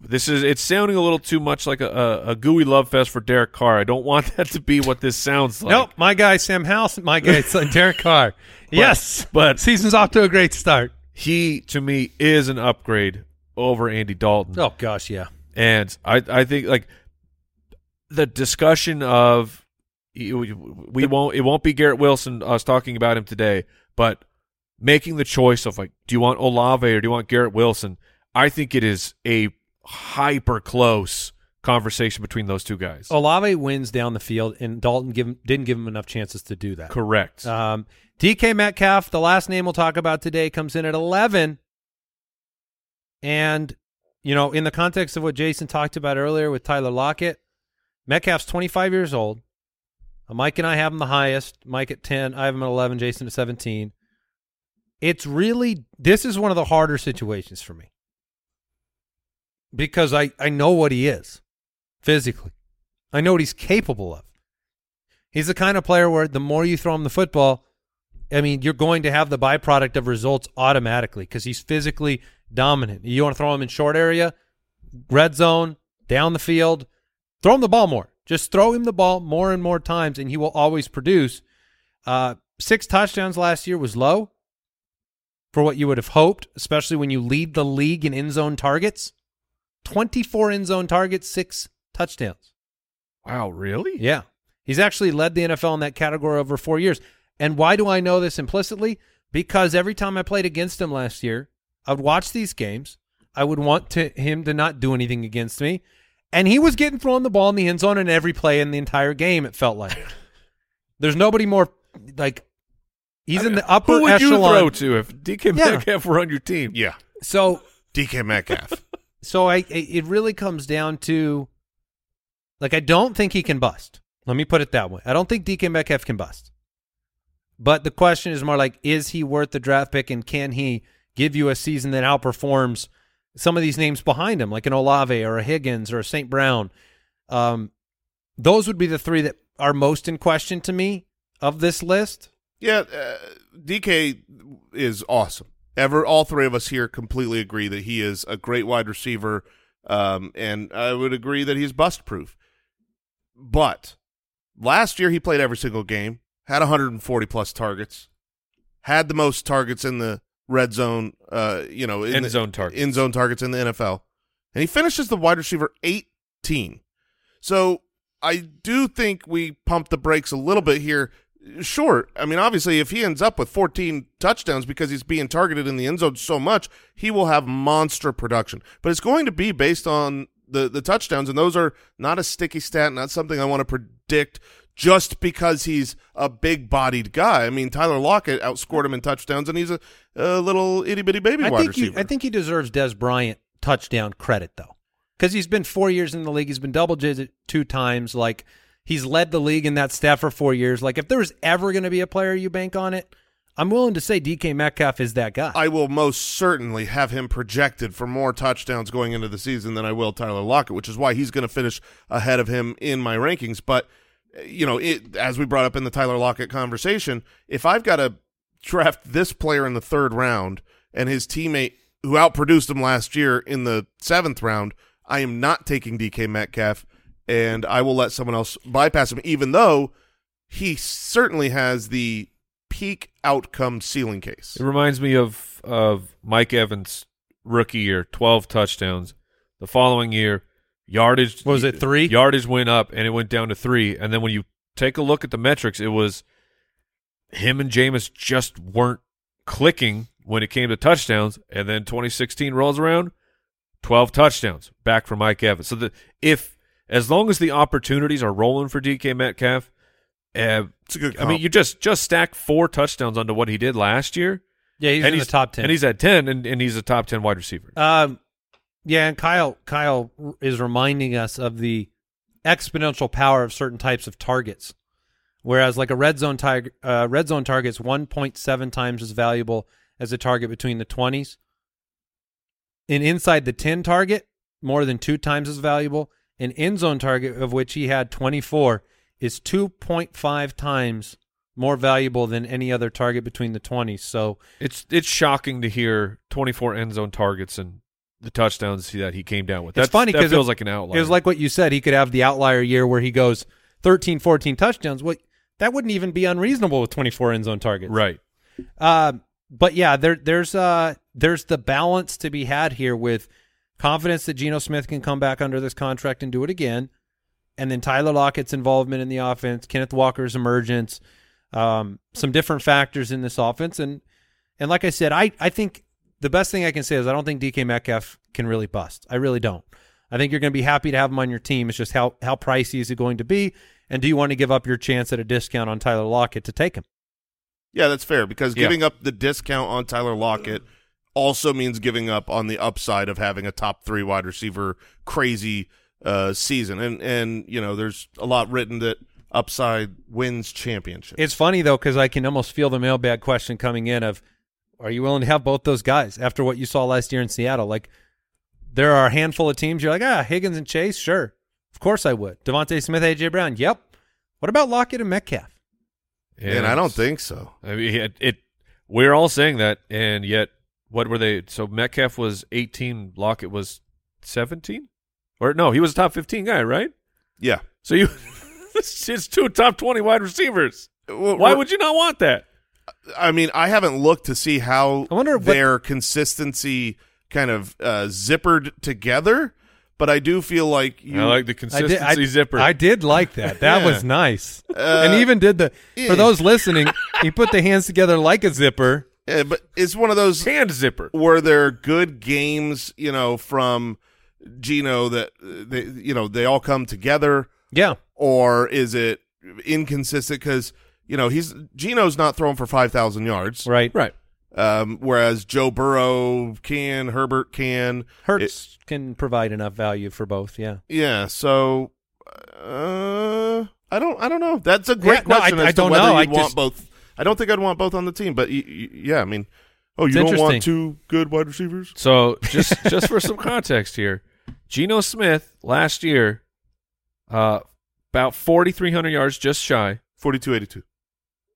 S3: this is it's sounding a little too much like a, a, a gooey love fest for Derek Carr. I don't want that to be what this sounds like.
S1: Nope, my guy Sam House, my guy son Derek Carr. yes,
S3: but-
S1: season's off to a great start.
S3: He to me is an upgrade over Andy Dalton.
S1: Oh gosh, yeah.
S3: And I I think like the discussion of we won't it won't be Garrett Wilson us talking about him today, but making the choice of like do you want Olave or do you want Garrett Wilson? I think it is a hyper close conversation between those two guys.
S1: Olave wins down the field, and Dalton give him, didn't give him enough chances to do that.
S3: Correct.
S1: Um, DK Metcalf, the last name we'll talk about today, comes in at 11. And, you know, in the context of what Jason talked about earlier with Tyler Lockett, Metcalf's 25 years old. Uh, Mike and I have him the highest. Mike at 10. I have him at 11. Jason at 17. It's really, this is one of the harder situations for me because I, I know what he is physically. I know what he's capable of. He's the kind of player where the more you throw him the football, I mean, you're going to have the byproduct of results automatically because he's physically dominant. You want to throw him in short area, red zone, down the field, throw him the ball more. Just throw him the ball more and more times, and he will always produce. Uh, six touchdowns last year was low for what you would have hoped, especially when you lead the league in end zone targets. 24 end zone targets, six touchdowns.
S3: wow, really?
S1: Yeah. He's actually led the NFL in that category over four years. And why do I know this implicitly? Because every time I played against him last year, I would watch these games. I would want to him to not do anything against me. And he was getting thrown the ball in the end zone in every play in the entire game, it felt like. There's nobody more like he's in the upper
S3: Who would you throw to if DK
S1: Yeah.
S3: Metcalf were on your team?
S2: Yeah,
S1: So
S2: DK Metcalf.
S1: So I, I- it really comes down to, like, I don't think he can bust. Let me put it that way. I don't think DK Metcalf can bust. But the question is more like, is he worth the draft pick, and can he give you a season that outperforms some of these names behind him, like an Olave or a Higgins or a St. Brown? Um, those would be the three that are most in question to me of this list.
S2: Yeah, uh, DK is awesome. Ever, all three of us here completely agree that he is a great wide receiver, um, and I would agree that he's bust proof. But last year he played every single game, had 140 plus targets, had the most targets in the red zone, uh, you know, in
S3: End
S2: the-
S3: zone targets.
S2: end zone targets in the NFL, and he finishes the wide receiver 18. So I do think we pumped the brakes a little bit here. Sure, I mean obviously if he ends up with 14 touchdowns because he's being targeted in the end zone so much, he will have monster production. But it's going to be based on the the touchdowns, and those are not a sticky stat, not something I want to predict just because he's a big bodied guy. I mean Tyler Lockett outscored him in touchdowns, and he's a, a little itty bitty baby
S1: I
S2: wide
S1: think,
S2: receiver.
S1: he, I think he deserves Dez Bryant touchdown credit, though. because he's been four years in the league. He's been double digit two times. Like he's led the league in that stat for four years. Like if there was ever going to be a player you bank on it, I'm willing to say DK Metcalf is that guy.
S2: I will most certainly have him projected for more touchdowns going into the season than I will Tyler Lockett, which is why he's going to finish ahead of him in my rankings. But you know, it, as we brought up in the Tyler Lockett conversation, if I've got to draft this player in the third round and his teammate who outproduced him last year in the seventh round, I am not taking DK Metcalf, and I will let someone else bypass him, even though he certainly has the peak outcome ceiling case.
S3: It reminds me of of Mike Evans' rookie year, twelve touchdowns. The following year, yardage
S1: Was it three?
S3: Yardage went up and it went down to three. And then when you take a look at the metrics, it was him and Jameis just weren't clicking when it came to touchdowns. And then 2016 rolls around, twelve touchdowns back for Mike Evans. So the if as long as the opportunities are rolling for DK Metcalf, uh,
S2: It's a good
S3: I mean, you just just stack four touchdowns onto what he did last year.
S1: yeah, he's
S3: and
S1: in
S3: he's
S1: the top ten.
S3: and he's at ten, and, and he's a top ten wide receiver.
S1: Um, yeah, and Kyle Kyle is reminding us of the exponential power of certain types of targets. Whereas, like a red zone tiger, uh, red zone target's one point seven times as valuable as a target between the twenties. An inside the ten target, more than two times as valuable. An end zone target, of which he had twenty four, is two point five times more valuable than any other target between the twenties. So
S3: It's it's shocking to hear twenty four end zone targets and the touchdowns that he came down with.
S1: It's
S3: That's,
S1: funny
S3: that
S1: 'cause
S3: feels
S1: it-
S3: like an outlier.
S1: It was like what you said. He could have the outlier year where he goes 13, 14 touchdowns. What that wouldn't even be unreasonable with 24 end zone targets.
S3: right.
S1: Um, but yeah, there there's uh there's the balance to be had here with confidence that Geno Smith can come back under this contract and do it again, and then Tyler Lockett's involvement in the offense, Kenneth Walker's emergence, um, some different factors in this offense, and and like I said, I I think the best thing I can say is I don't think DK Metcalf can really bust. I really don't. I think you're going to be happy to have him on your team. It's just how how pricey is it going to be, and do you want to give up your chance at a discount on Tyler Lockett to take him?
S2: Yeah, that's fair because
S3: Yeah.
S2: giving up the discount on Tyler Lockett also means giving up on the upside of having a top three wide receiver crazy uh, season. And and you know, there's a lot written that upside wins championship.
S1: It's funny though because I can almost feel the mailbag question coming in of, are you willing to have both those guys after what you saw last year in Seattle? Like, there are a handful of teams you're like, ah, Higgins and Chase, sure, of course I would. DeVonta Smith, AJ Brown, yep. What about Lockett and Metcalf?
S2: and I don't think so.
S3: I mean, it, it. We're all saying that, and yet, what were they? So Metcalf was eighteen, Lockett was seventeen, or no, he was a top fifteen guy, right?
S2: Yeah.
S3: So you, it's two top twenty wide receivers.
S2: Well,
S3: Why would you not want that?
S2: I mean, I haven't looked to see how
S1: I wonder what-
S2: their consistency kind of uh, zippered together, but I do feel like you
S3: I like the
S1: I
S3: consistency
S1: did, I,
S3: zipper.
S1: I did like that. That
S2: Yeah.
S1: was nice.
S2: Uh,
S1: and even did the
S2: yeah.
S1: for those listening. he put the hands together like a zipper.
S2: Yeah, but it's one of those
S3: hand zipper.
S2: were there good games, you know, from Geno that uh, they, you know, they all come together,
S1: Yeah,
S2: or is it inconsistent? Because you know he's Geno's not throwing for five thousand yards,
S1: right.
S3: Right.
S2: um, whereas Joe Burrow can, Herbert can,
S1: Hurts can provide enough value for both. Yeah.
S2: yeah. So, uh, I don't, I don't know. That's a great
S1: Yeah, no, I-
S2: question
S1: I
S2: as to
S1: don't
S2: whether
S1: know. I
S2: you'd want
S1: just-
S2: both. I don't think I'd want both on the team, but y- y- yeah, I mean, oh, you don't want two good wide receivers?
S3: So just just for some context here, Geno Smith last year, uh, about forty three hundred yards, just shy.
S2: Forty-two, eighty-two.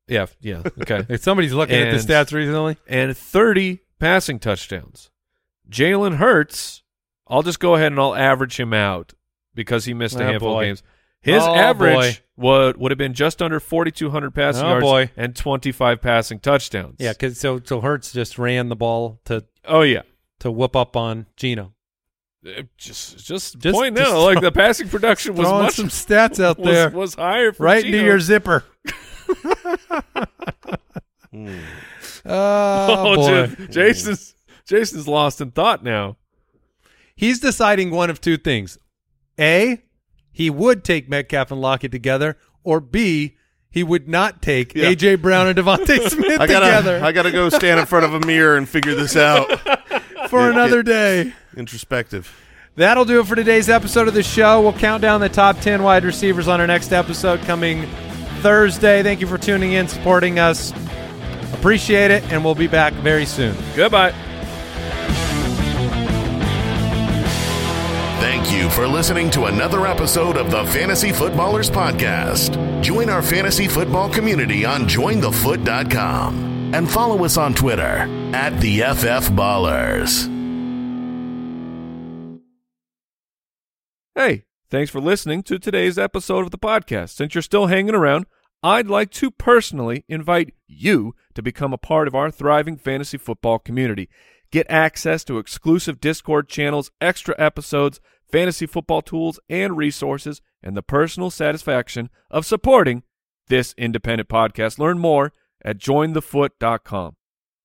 S3: Yeah, yeah, okay,
S1: If somebody's looking at the stats recently,
S3: and thirty passing touchdowns. Jalen Hurts, I'll just go ahead and I'll average him out because he missed a
S1: Oh,
S3: handful
S1: boy.
S3: of games. His
S1: Oh,
S3: average would would have been just under forty two hundred passing
S1: Oh,
S3: yards
S1: boy.
S3: and twenty five passing touchdowns.
S1: yeah, because so so Hurts just ran the ball to
S3: Oh yeah.
S1: to whoop up on
S3: Geno. Just just,
S1: Just-
S3: point
S1: just
S3: out, like the passing production was
S1: Throwing
S3: much
S1: some stats out
S3: was,
S1: there,
S3: was higher for
S1: right
S3: Geno.
S1: into your zipper.
S2: Hmm.
S1: Oh, boy.
S3: J- Jason's Jason's lost in thought now.
S1: He's deciding one of two things: a, he would take Metcalf and Lockett together, or b, he would not take
S2: Yeah.
S1: AJ Brown and DeVonta Smith
S2: I gotta,
S1: together
S2: I gotta go stand in front of a mirror and figure this out.
S1: For
S2: get-
S1: another day.
S2: Introspective.
S1: That'll do it for today's episode of the show. We'll count down the top 10 wide receivers on our next episode coming Thursday. Thank you for tuning in, supporting us. Appreciate it, and we'll be back very soon.
S3: Goodbye.
S5: Thank you for listening to another episode of the Fantasy Footballers Podcast. Join our fantasy football community on jointhefoot.com and follow us on Twitter at the FF Ballers.
S3: Hey, thanks for listening to today's episode of the podcast. Since you're still hanging around, I'd like to personally invite you to become a part of our thriving fantasy football community. Get access to exclusive Discord channels, extra episodes, fantasy football tools and resources, and the personal satisfaction of supporting this independent podcast. Learn more at jointhefoot.com.